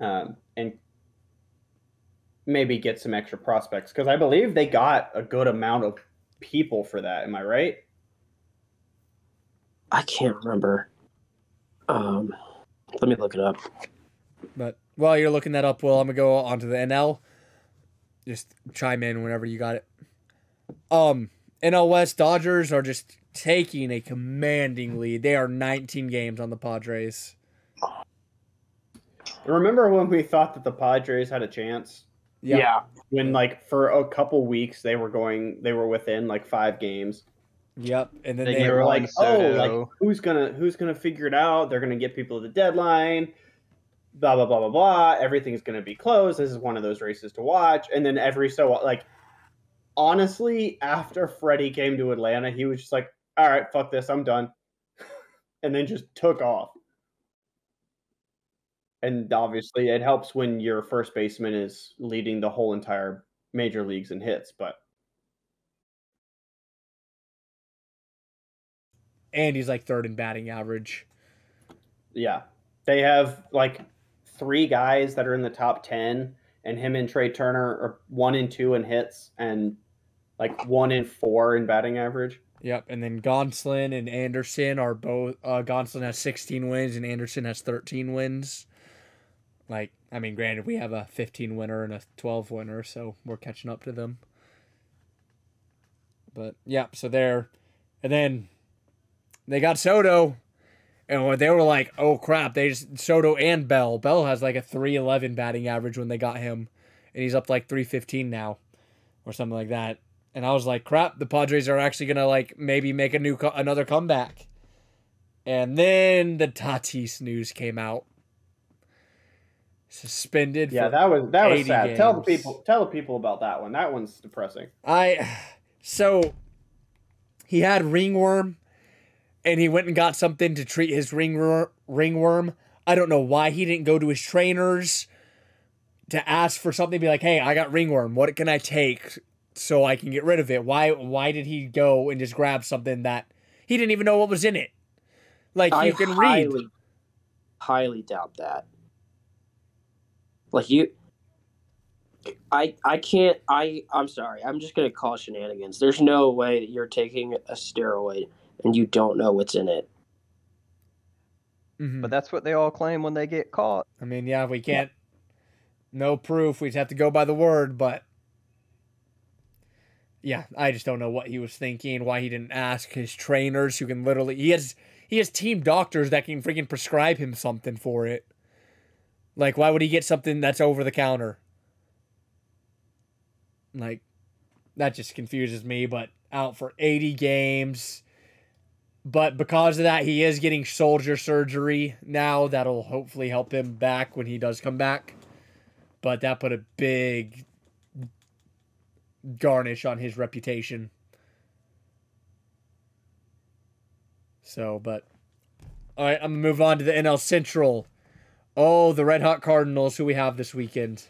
um, and maybe get some extra prospects because I believe they got a good amount of people for that. Am I right? I can't remember. Um, let me look it up. But while you're looking that up, well, I'm gonna go on to the NL. Just chime in whenever you got it. Um, NL West Dodgers are just taking a commanding lead. They are 19 games on the Padres. Remember when we thought that the Padres had a chance? Yeah. yeah. when like for a couple weeks they were going they were within like five games. Yep. And then They they, they were Juan like oh like who's gonna who's gonna figure it out? They're gonna get people to the deadline. Blah blah blah blah blah. Everything's gonna be closed. This is one of those races to watch. And then every so like honestly after freddie came to atlanta he was just like all right fuck this. I'm done. And then just took off and obviously it helps when your first baseman is leading the whole entire major leagues in hits but and he's like third in batting average. Yeah. They have like three guys that are in the top 10, and him and Trea Turner are one and two in hits and like one in four in batting average. Yep. And then Gonsolin and Anderson are both. Uh, Gonsolin has 16 wins and Anderson has 13 wins. Like, I mean, granted, we have a 15 winner and a 12 winner, so we're catching up to them. But yeah, so they're, and then they got Soto, and they were like, "Oh crap!" They just Soto and Bell. Bell has like a 311 batting average when they got him, and he's up like 315 now, or something like that. And I was like, "Crap!" The Padres are actually gonna like maybe make a new co- another comeback. And then the Tatis news came out. Suspended. Yeah, for that was that was 80 sad. Tell the people tell the people about that one. That one's depressing. I so he had ringworm and he went and got something to treat his ringworm ringworm. I don't know why he didn't go to his trainers to ask for something be like, "Hey, I got ringworm. What can I take so I can get rid of it?" Why why did he go and just grab something that he didn't even know what was in it? Like I you can read. highly, highly doubt that. Like you, I I can't. I I'm sorry. I'm just gonna call shenanigans. There's no way that you're taking a steroid and you don't know what's in it. Mhm. But that's what they all claim when they get caught. I mean, yeah, we can't. No proof. We just have to go by the word. But yeah, I just don't know what he was thinking. Why he didn't ask his trainers, who can literally he has he has team doctors that can freaking prescribe him something for it. Like, why would he get something that's over the counter? Like, that just confuses me. But out for eighty games. But because of that, he is getting soldier surgery now. That'll hopefully help him back when he does come back. But that put a big garnish on his reputation. So, but all right, I'm gonna move on to the NL Central. Oh, the Red Hot Cardinals, who we have this weekend.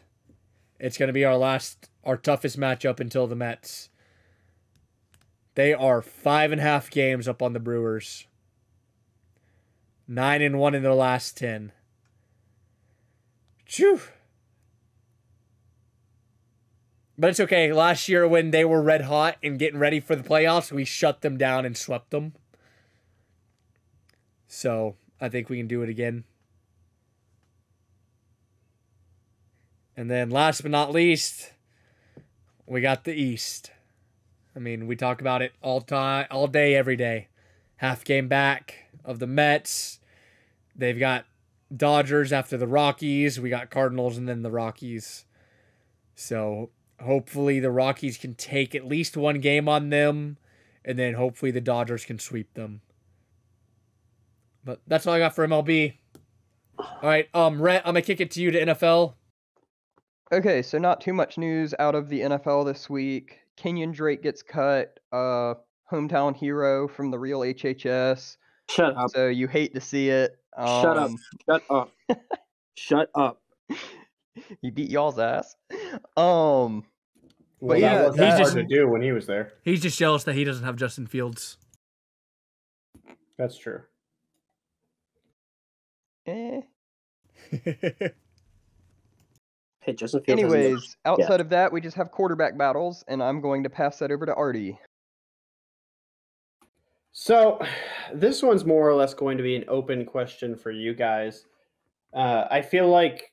It's gonna be our last, our toughest matchup until the Mets. They are five and a half games up on the Brewers. Nine and one in their last ten. Phew. But it's okay. Last year, when they were red hot and getting ready for the playoffs, we shut them down and swept them. So I think we can do it again. And then last but not least, we got the East. I mean, we talk about it all time, all day, every day. Half game back of the Mets. They've got Dodgers after the Rockies. We got Cardinals and then the Rockies. So hopefully the Rockies can take at least one game on them, and then hopefully the Dodgers can sweep them. But that's all I got for MLB. All right, um, Rhett, I'm gonna kick it to you to NFL. Okay, so not too much news out of the NFL this week. Kenyan Drake gets cut, uh, hometown hero from the real HHS. Shut up. So you hate to see it. Um, Shut up. Shut up. Shut up. He beat y'all's ass. Um, Well, yeah, that wasn't he's hard just- to do when he was there. He's just jealous that he doesn't have Justin Fields. That's true. eh. Hey, Justin Fields. hasn't- Anyways, outside of that, we just have quarterback battles, and I'm going to pass that over to Artie. So, this one's more or less going to be an open question for you guys. Uh, I feel like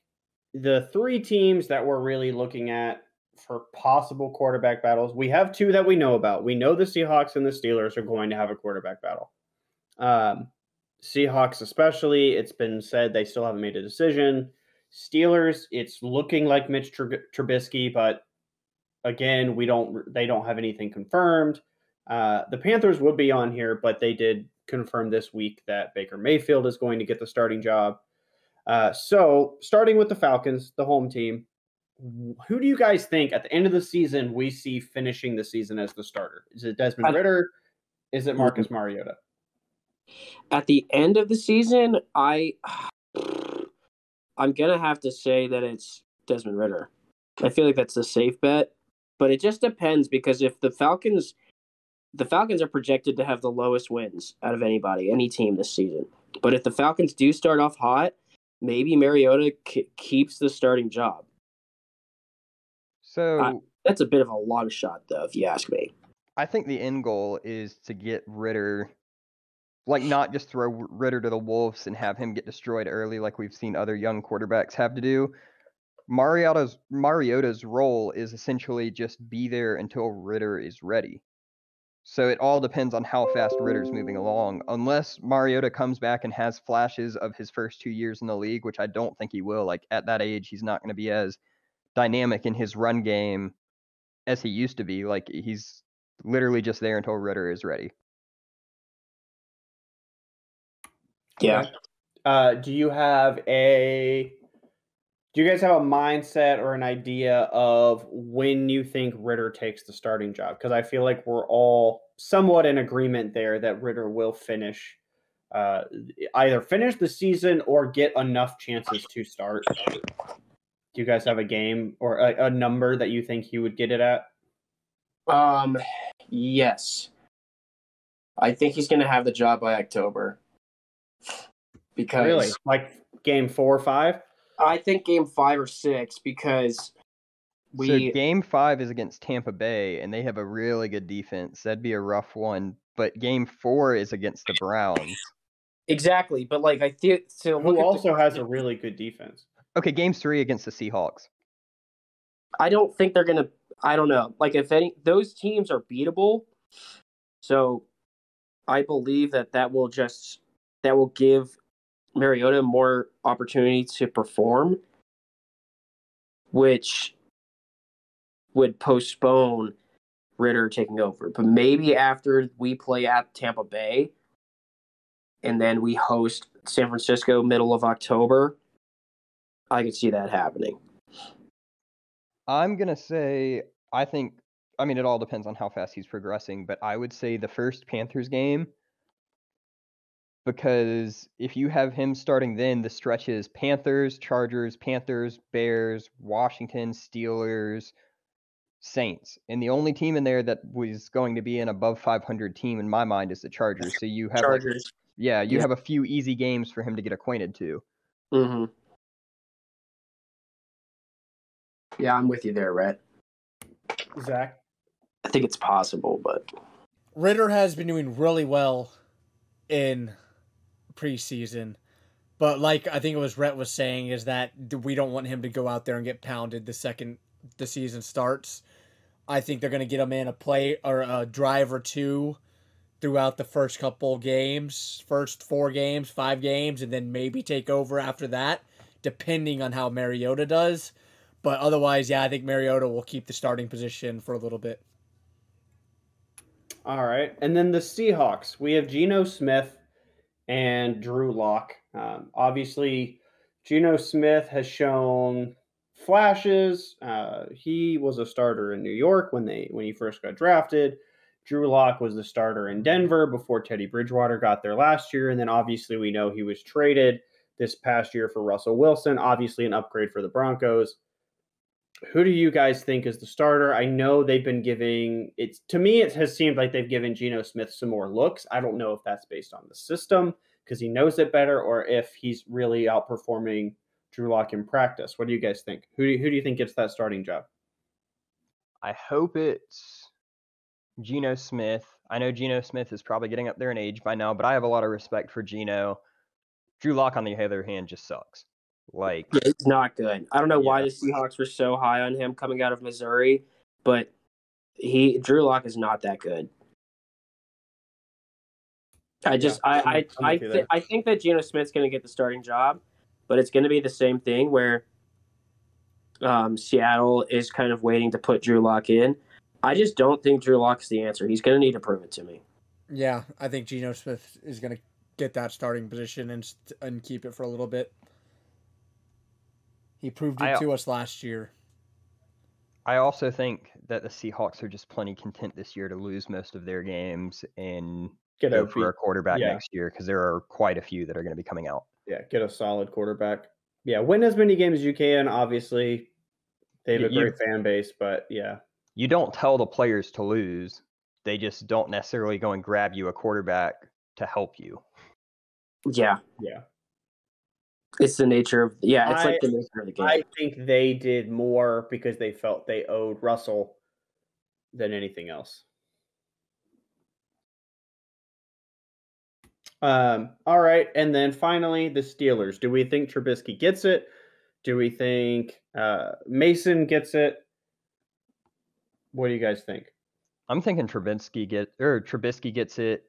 the three teams that we're really looking at for possible quarterback battles, we have two that we know about. We know the Seahawks and the Steelers are going to have a quarterback battle. Um, Seahawks, especially, it's been said they still haven't made a decision. Steelers, it's looking like Mitch Trub- Trubisky, but again, we don't. They don't have anything confirmed. Uh, the Panthers would be on here, but they did confirm this week that Baker Mayfield is going to get the starting job. Uh, so, starting with the Falcons, the home team, who do you guys think at the end of the season we see finishing the season as the starter? Is it Desmond Ridder? Is it Marcus Mariota? At the end of the season, I I'm gonna have to say that it's Desmond Ridder. I feel like that's a safe bet, but it just depends because if the Falcons, the Falcons are projected to have the lowest wins out of anybody, any team this season. But if the Falcons do start off hot, maybe Mariota k- keeps the starting job. So That's a bit of a long shot, though, if you ask me. I think the end goal is to get Ridder, like not just throw Ridder to the wolves and have him get destroyed early, like we've seen other young quarterbacks have to do. Mariota's Mariota's role is essentially just be there until Ridder is ready. So it all depends on how fast Ridder's moving along. Unless Mariota comes back and has flashes of his first two years in the league, which I don't think he will. Like at that age, he's not going to be as dynamic in his run game as he used to be. Like he's literally just there until Ridder is ready. Yeah. Okay. Uh, do you have a? Do you guys have a mindset or an idea of when you think Ridder takes the starting job? Because I feel like we're all somewhat in agreement there that Ridder will finish, uh, either finish the season or get enough chances to start. Do you guys have a game or a, a number that you think he would get it at? Um, yes. I think he's going to have the job by October. Because Really, like game four or five? I think game five or six because we so game five is against Tampa Bay, and they have a really good defense. That'd be a rough one. But game four is against the Browns. exactly, but like I think so. Who at the- also has a really good defense? Okay, game three against the Seahawks. I don't think they're gonna. I don't know. Like if any, those teams are beatable. So, I believe that that will just that will give Mariota more opportunity to perform, which would postpone Ridder taking over. But maybe after we play at Tampa Bay, and then we host San Francisco middle of October, I could see that happening. I'm gonna say I think I mean it all depends on how fast he's progressing, but I would say the first Panthers game because if you have him starting then the stretch is Panthers, Chargers, Panthers, Bears, Washington, Steelers, Saints. And the only team in there that was going to be an above 500 team in my mind is the Chargers. So you have like, yeah, you Yeah. have a few easy games for him to get acquainted to. Mm-hmm. Yeah, I'm with you there, Rhett. Zach. I think it's possible, but Ritter has been doing really well in preseason. But like I think it was Rhett was saying is that we don't want him to go out there and get pounded the second the season starts. I think they're going to get him in a play or a drive or two throughout the first couple games, first four games, five games, and then maybe take over after that, depending on how Mariota does. But otherwise, yeah, I think Mariota will keep the starting position for a little bit. All right. And then the Seahawks. We have Geno Smith and Drew Lock. Um, obviously, Geno Smith has shown flashes. Uh, he was a starter in New York when they when he first got drafted. Drew Lock was the starter in Denver before Teddy Bridgewater got there last year, and then obviously we know he was traded this past year for Russell Wilson. Obviously, an upgrade for the Broncos. Who do you guys think is the starter? I know they've been giving it's to me. It has seemed like they've given Geno Smith some more looks. I don't know if that's based on the system because he knows it better, or if he's really outperforming Drew Lock in practice. What do you guys think? Who do you, who do you think gets that starting job? I hope it's Geno Smith. I know Geno Smith is probably getting up there in age by now, but I have a lot of respect for Geno. Drew Lock, on the other hand, just sucks. Like yeah, it's not good. I don't know why the Seahawks were so high on him coming out of Missouri, but he Drew Lock is not that good. I just Yeah, I I'm- I I'm I, with you th- I think that Geno Smith's going to get the starting job, but it's going to be the same thing where um, Seattle is kind of waiting to put Drew Lock in. I just don't think Drew Lock's the answer. He's going to need to prove it to me. Yeah, I think Geno Smith is going to get that starting position and and keep it for a little bit. He proved it I- to us last year. I also think that the Seahawks are just plenty content this year to lose most of their games and Get go OP. for a quarterback Yeah. next year because there are quite a few that are going to be coming out. Yeah, get a solid quarterback. Yeah, win as many games as you can. Obviously, they have a you- great fan base, but yeah, You don't tell the players to lose; they just don't necessarily go and grab you a quarterback to help you. Yeah, yeah. It's the nature of yeah, it's I- like the nature of the game. I think they did more because they felt they owed Russell than anything else. Um, all right, and then finally the Steelers. Do we think Trubisky gets it? Do we think uh, Mason gets it? What do you guys think? I'm thinking Trubisky get or Trubisky gets it.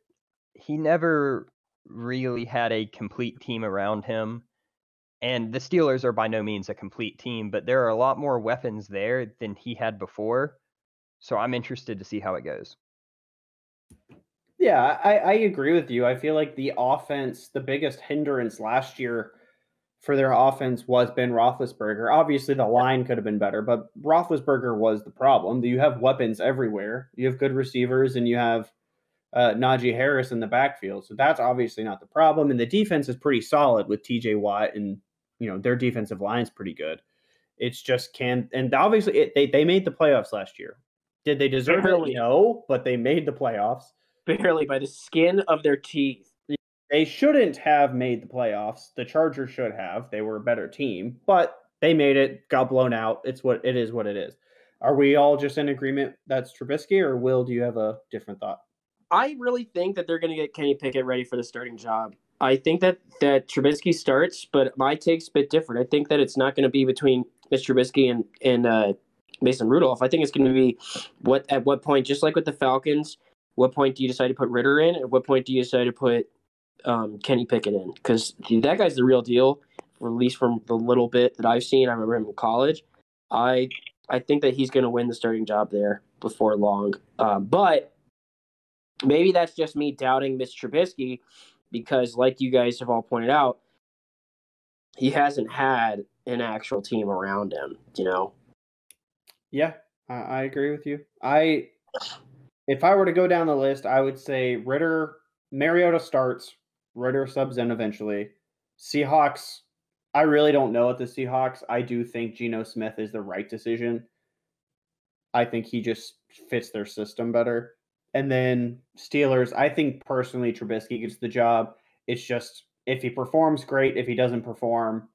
He never really had a complete team around him. And the Steelers are by no means a complete team, but there are a lot more weapons there than he had before. So I'm interested to see how it goes. Yeah, I, I agree with you. I feel like the offense, the biggest hindrance last year for their offense was Ben Roethlisberger. Obviously, the line could have been better, but Roethlisberger was the problem. You have weapons everywhere. You have good receivers, and you have uh, Najee Harris in the backfield. So that's obviously not the problem. And the defense is pretty solid with T.J. Watt, and you know their defensive line's pretty good. It's just can and obviously it, they they made the playoffs last year. Did they deserve Barely. it? No, but they made the playoffs. Barely by the skin of their teeth. They shouldn't have made the playoffs. The Chargers should have. They were a better team, but they made it. Got blown out. It's what it is. What it is. Are we all just in agreement that's Trubisky, or Will? Do you have a different thought? I really think that they're going to get Kenny Pickett ready for the starting job. I think that that Trubisky starts, but my take's a bit different. I think that it's not going to be between Mr. Trubisky and and uh, Mason Rudolph. I think it's going to be what at what point, just like with the Falcons, what point do you decide to put Ridder in? At what point do you decide to put um, Kenny Pickett in? Because that guy's the real deal. At least from the little bit that I've seen, I remember him in college. I I think that he's going to win the starting job there before long. Uh, but maybe that's just me doubting Mitch Trubisky because, like you guys have all pointed out, he hasn't had an actual team around him. You know, Yeah, I, agree with you. I, if I were to go down the list, I would say Ridder, Mariota starts, Ridder subs in eventually. Seahawks, I really don't know at the Seahawks. I do think Geno Smith is the right decision. I think he just fits their system better. And then Steelers, I think personally Trubisky gets the job. It's just if he performs great, if he doesn't perform,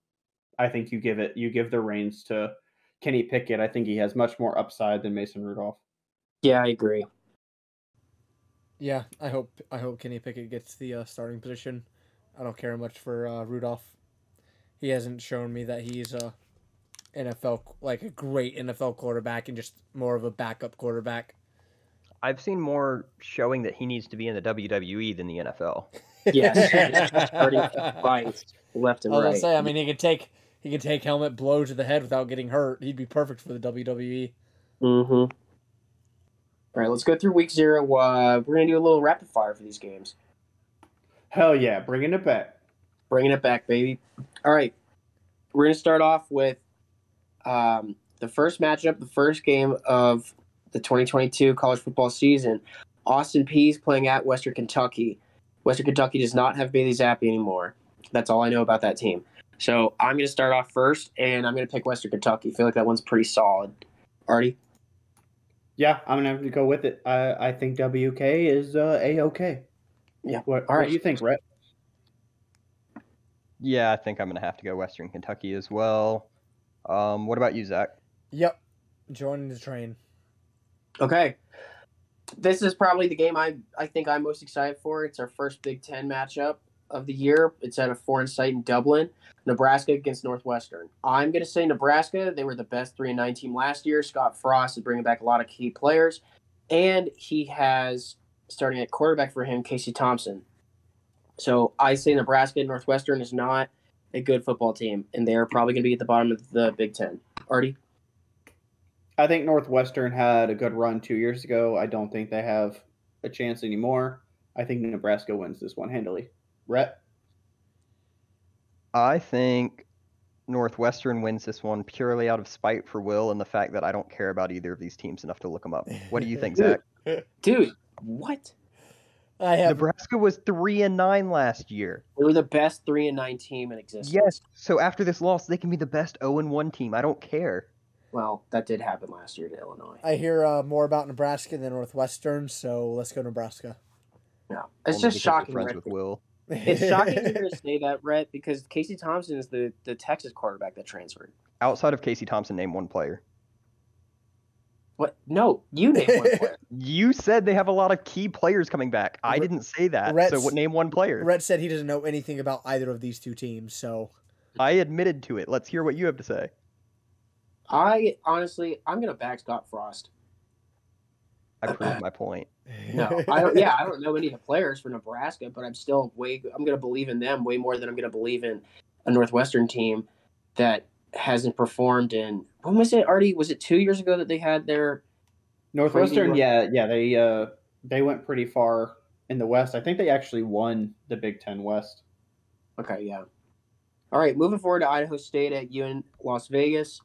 I think you give it you give the reins to Kenny Pickett. I think he has much more upside than Mason Rudolph. yeah, I agree. Yeah, I hope I hope Kenny Pickett gets the uh, starting position. I don't care much for uh, Rudolph. He hasn't shown me that he's a NFL like a great NFL quarterback and just more of a backup quarterback. I've seen more showing that he needs to be in the WWE than the NFL. Yes, starting fights left and I was right. gonna say, I mean, he could take he could take helmet blow to the head without getting hurt. He'd be perfect for the. WWE. Mm-hmm. All right, let's go through week zero. Uh, we're gonna do a little rapid fire for these games. Hell yeah, bringing it back. Bringing it back, baby. All right, we're gonna start off with um, the first matchup, the first game of the 2022 college football season. Austin Peay's playing at Western Kentucky. Western Kentucky does not have Bailey Zappe anymore. That's all I know about that team. So I'm going to start off first, and I'm going to pick Western Kentucky. I feel like that one's pretty solid. Artie? Yeah, I'm gonna have to go with it. I I think WK is uh, a okay. Yeah. What, All what right. do you think, Rhett? Yeah, I think I'm gonna have to go Western Kentucky as well. Um, what about you, Zach? Yep, joining the train. Okay. This is probably the game I, I think I'm most excited for. It's our first Big Ten matchup of the year. It's at a foreign site in Dublin, Nebraska against Northwestern. I'm going to say Nebraska. They were the best 3 and 9 team last year. Scott Frost is bringing back a lot of key players, and he has starting at quarterback for him, Casey Thompson. So I say Nebraska Northwestern is not a good football team, and they're probably going to be at the bottom of the Big Ten. Artie? I think Northwestern had a good run two years ago. I don't think they have a chance anymore. I think Nebraska wins this one handily. Rhett? I think Northwestern wins this one purely out of spite for Will and the fact that I don't care about either of these teams enough to look them up. What do you think, Zach? Dude, what? I have Nebraska was three and nine last year. They were the best three and nine team in existence. Yes. So after this loss, they can be the best zero and one team. I don't care. Well, that did happen last year to Illinois. I hear uh, more about Nebraska than Northwestern, so let's go Nebraska. Yeah, it's Only just shocking. Friends Rhett. with Will. It's shocking to hear say that, Rhett, because Casey Thompson is the, the Texas quarterback that transferred. Outside of Casey Thompson, name one player. What? No, you name one player. You said they have a lot of key players coming back. I Rhett- didn't say that. So what? Name one player. Rhett said he doesn't know anything about either of these two teams, so I admitted to it. Let's hear what you have to say. I honestly, I'm gonna back Scott Frost. I proved my point. No, I don't. Yeah, I don't know any of the players for Nebraska, but I'm still way. I'm gonna believe in them way more than I'm gonna believe in a Northwestern team that hasn't performed in. When was it? Artie? Was it two years ago that they had their? Northwestern, Crazy yeah, yeah, they uh they went pretty far in the West. I think they actually won the Big Ten West. Okay, yeah. All right, moving forward to Idaho State at UN Las Vegas.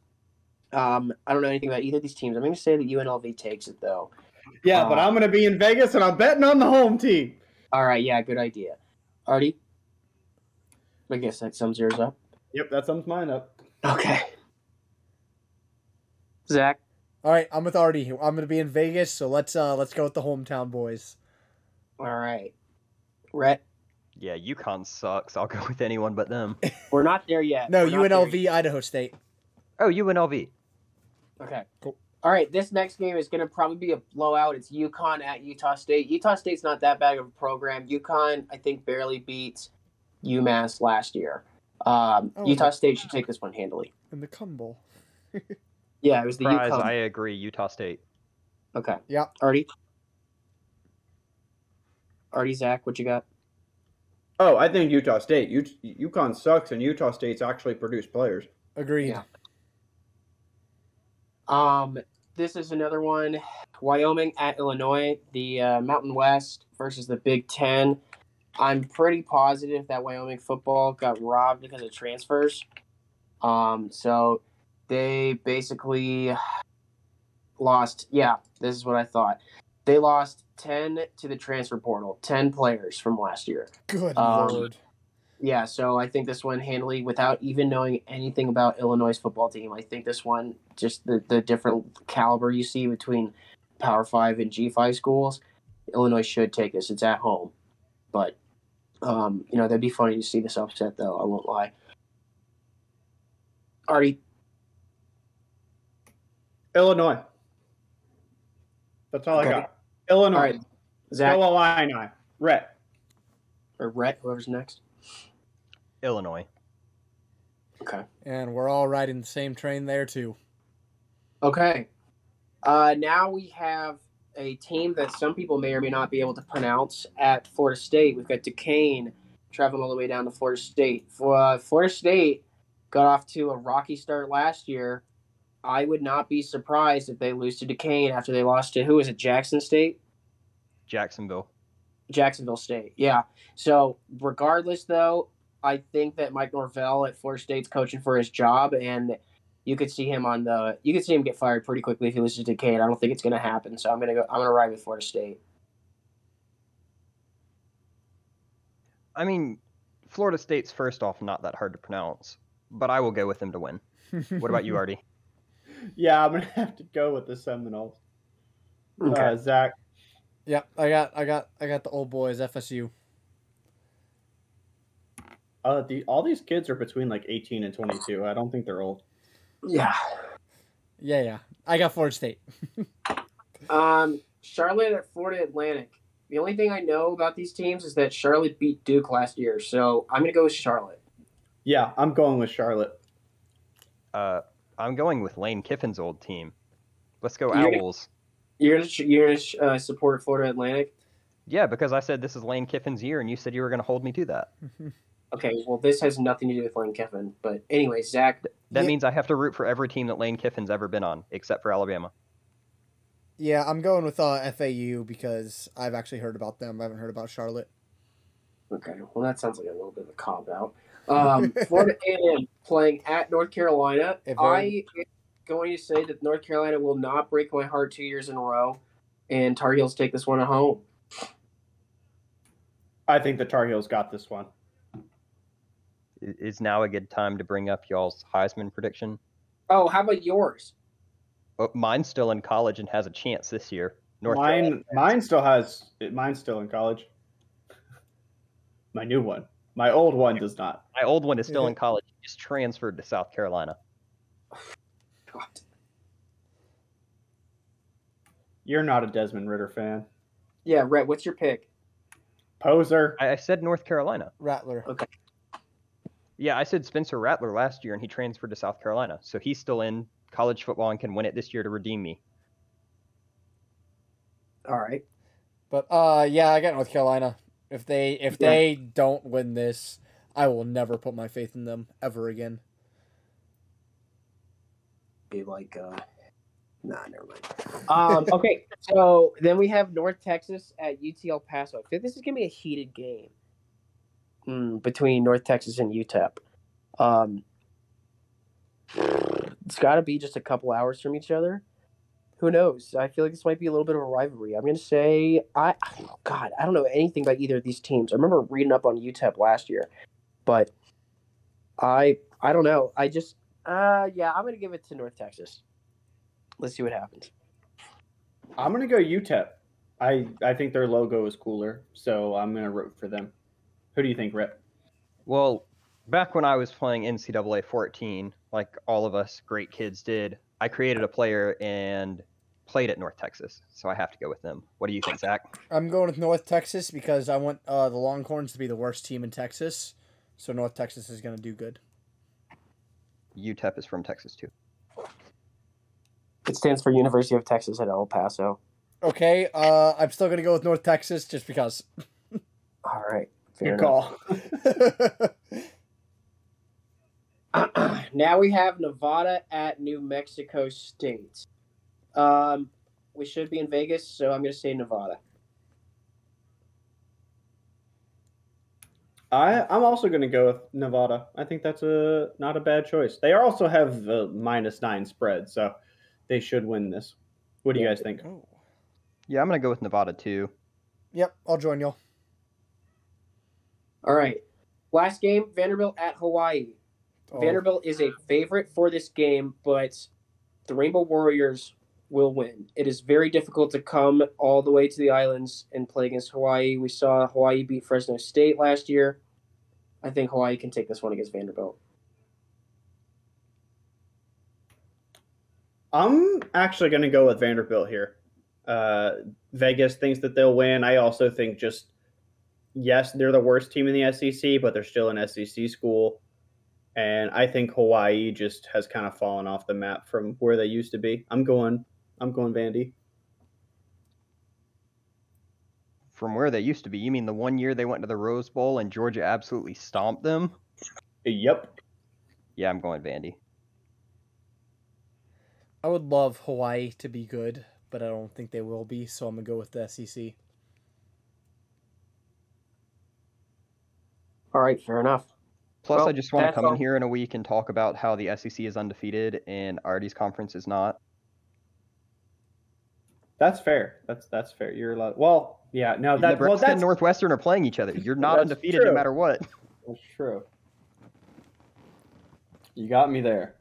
Um, I don't know anything about either of these teams. I'm going to say that UNLV takes it though. Yeah, but Uh, I'm gonna be in Vegas and I'm betting on the home team. All right, yeah, good idea. Artie, I guess that sums yours up. Yep, that sums mine up. Okay. Zach, all right, I'm with Artie. I'm gonna be in Vegas, so let's uh let's go with the hometown boys. all right. Rhett, Yeah, UConn sucks. I'll go with anyone but them. we're not there yet. No, We're not there UNLV, Idaho State. Oh, UNLV. Okay. Cool. All right, this next game is going to probably be a blowout. It's UConn at Utah State. Utah State's not that bad of a program. UConn, I think, barely beat UMass last year. Um, Oh, Utah. State should take this one handily. And the Cumble. Yeah, it was the Surprise, UConn. I agree. Utah State. Okay. Yeah. Artie? Artie, Zach, what you got? Oh, I think Utah State. U- UConn sucks, and Utah State's actually produced players. Agreed. Yeah. Um, this is another one. Wyoming at Illinois, the uh, Mountain West versus the Big Ten. I'm pretty positive that Wyoming football got robbed because of transfers. Um, so they basically lost. Yeah, this is what I thought. They lost 10 to the transfer portal, 10 players from last year. Good Um, lord. Yeah, so I think this one handily without even knowing anything about Illinois' football team. I think this one, just the, the different caliber you see between Power Five and G five schools, Illinois should take this. It's at home, but um, you know that'd be funny to see this upset though. I won't lie. Artie, Illinois. That's all Okay. I got. Illinois. all right, Zach Go Illini. Rhett. or Rhett, whoever's next. Illinois. Okay. And we're all riding the same train there too. Okay. Uh, now we have a team that some people may or may not be able to pronounce at Florida State. We've got Duquesne traveling all the way down to Florida State. For uh, Florida State got off to a rocky start last year. I would not be surprised if they lose to Duquesne after they lost to who is it? Jackson State, Jacksonville. Jacksonville State. Yeah. So regardless, though, I think that Mike Norvell at Florida State's coaching for his job, and you could see him on the. You could see him get fired pretty quickly if he loses to Duquesne. I don't think it's going to happen. So I'm gonna go. I'm gonna ride with Florida State. I mean, Florida State's first off not that hard to pronounce, but I will go with them to win. What about you, Artie? Yeah, I'm gonna have to go with the Seminoles. Okay. Uh, Zach, Yep, I got I got I got the old boys FSU. Uh, the all these kids are between like 18 and 22. I don't think they're old. yeah. Yeah, yeah. I got Florida State. Um, Charlotte at Florida Atlantic. The only thing I know about these teams is that Charlotte beat Duke last year, so I'm gonna go with Charlotte. Yeah, I'm going with Charlotte. Uh, I'm going with Lane Kiffin's old team. Let's go You're gonna- Owls. You're gonna you're gonna uh, support Florida Atlantic. Yeah, because I said this is Lane Kiffin's year, and you said you were going to hold me to that. Okay, well this has nothing to do with Lane Kiffin, but anyway, Zach. That Yeah. means I have to root for every team that Lane Kiffin's ever been on, except for Alabama. Yeah, I'm going with uh, FAU because I've actually heard about them. I haven't heard about Charlotte. Okay, well that sounds like a little bit of a cop out. Um, Florida A&M playing at North Carolina. A I very- am going to say that North Carolina will not break my heart two years in a row, and Tar Heels take this one at home. I think the Tar Heels got this one. I- Is now a good time to bring up y'all's Heisman prediction? Oh, how about yours? Oh, mine's still in college and has a chance this year. North Carolina. mine, mine still has. Mine's still in college. My new one. My old one does not. My old one is still in college. He just transferred to South Carolina. God. You're not a Desmond Ridder fan. Yeah, Rhett, what's your pick? Poser. I, I said North Carolina. Rattler. Yeah, I said Spencer Rattler last year, and he transferred to South Carolina. So he's still in college football and can win it this year to redeem me. All right. But uh yeah, I got North Carolina. If they if Yeah. they don't win this, I will never put my faith in them ever again. Be like, uh, nah, never mind. Um, okay, so then we have North Texas at UT El Paso. I feel this is gonna be a heated game mm, between North Texas and UTEP. Um, it's got to be just a couple hours from each other. Who knows? I feel like this might be a little bit of a rivalry. I'm gonna say I, God, I don't know anything about either of these teams. I remember reading up on UTEP last year, but I I don't know. I just uh yeah, I'm gonna give it to North Texas. Let's see what happens. I'm gonna go UTEP. I I think their logo is cooler, so I'm gonna root for them. Who do you think, Rip? Well, back when I was playing NCAA 14, like all of us great kids did, I created a player and played at North Texas. So I have to go with them. What do you think, Zach? I'm going with North Texas because I want uh, the Longhorns to be the worst team in Texas. So North Texas is going to do good. UTEP is from Texas too. It stands for University of Texas at El Paso. Okay, uh, I'm still going to go with North Texas just because. All right. Fair Good call. now we have Nevada at New Mexico State. Um, we should be in Vegas, so I'm gonna say Nevada. I I'm also gonna go with Nevada. I think that's a not a bad choice. They also have the minus nine spread, so they should win this. What do you guys think? oh. Yeah, I'm gonna go with Nevada too. Yep, I'll join y'all. All right. Last game, Vanderbilt at Hawaii. Oh, Vanderbilt is a favorite for this game, but the Rainbow Warriors will win. It is very difficult to come all the way to the islands and play against Hawaii. We saw Hawaii beat Fresno State last year. I think Hawaii can take this one against Vanderbilt. I'm actually gonna go with Vanderbilt here. Uh, Vegas thinks that they'll win. I also think just yes, they're the worst team in the SEC, but they're still an SEC school. And I think Hawaii just has kind of fallen off the map from where they used to be. I'm going, I'm going Vandy. From where they used to be, you mean the one year they went to the Rose Bowl and Georgia absolutely stomped them? Yep. Yeah, I'm going Vandy. I would love Hawaii to be good, but I don't think they will be, so I'm gonna go with the SEC. All right, fair enough. Plus, Well, I just want to come all- in here in a week and talk about how the SEC is undefeated and Artie's conference is not. That's fair. That's that's fair. You're allowed. Well, yeah. No, that Nebraska well, and Northwestern are playing each other. You're not That's undefeated no matter what. That's true. You got me there.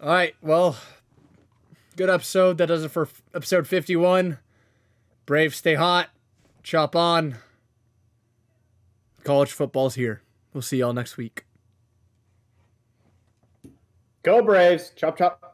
All right, well, good episode. That does it for episode 51. Brave, stay hot, chop on. College football's here. We'll see y'all next week. Go Braves. Chop chop.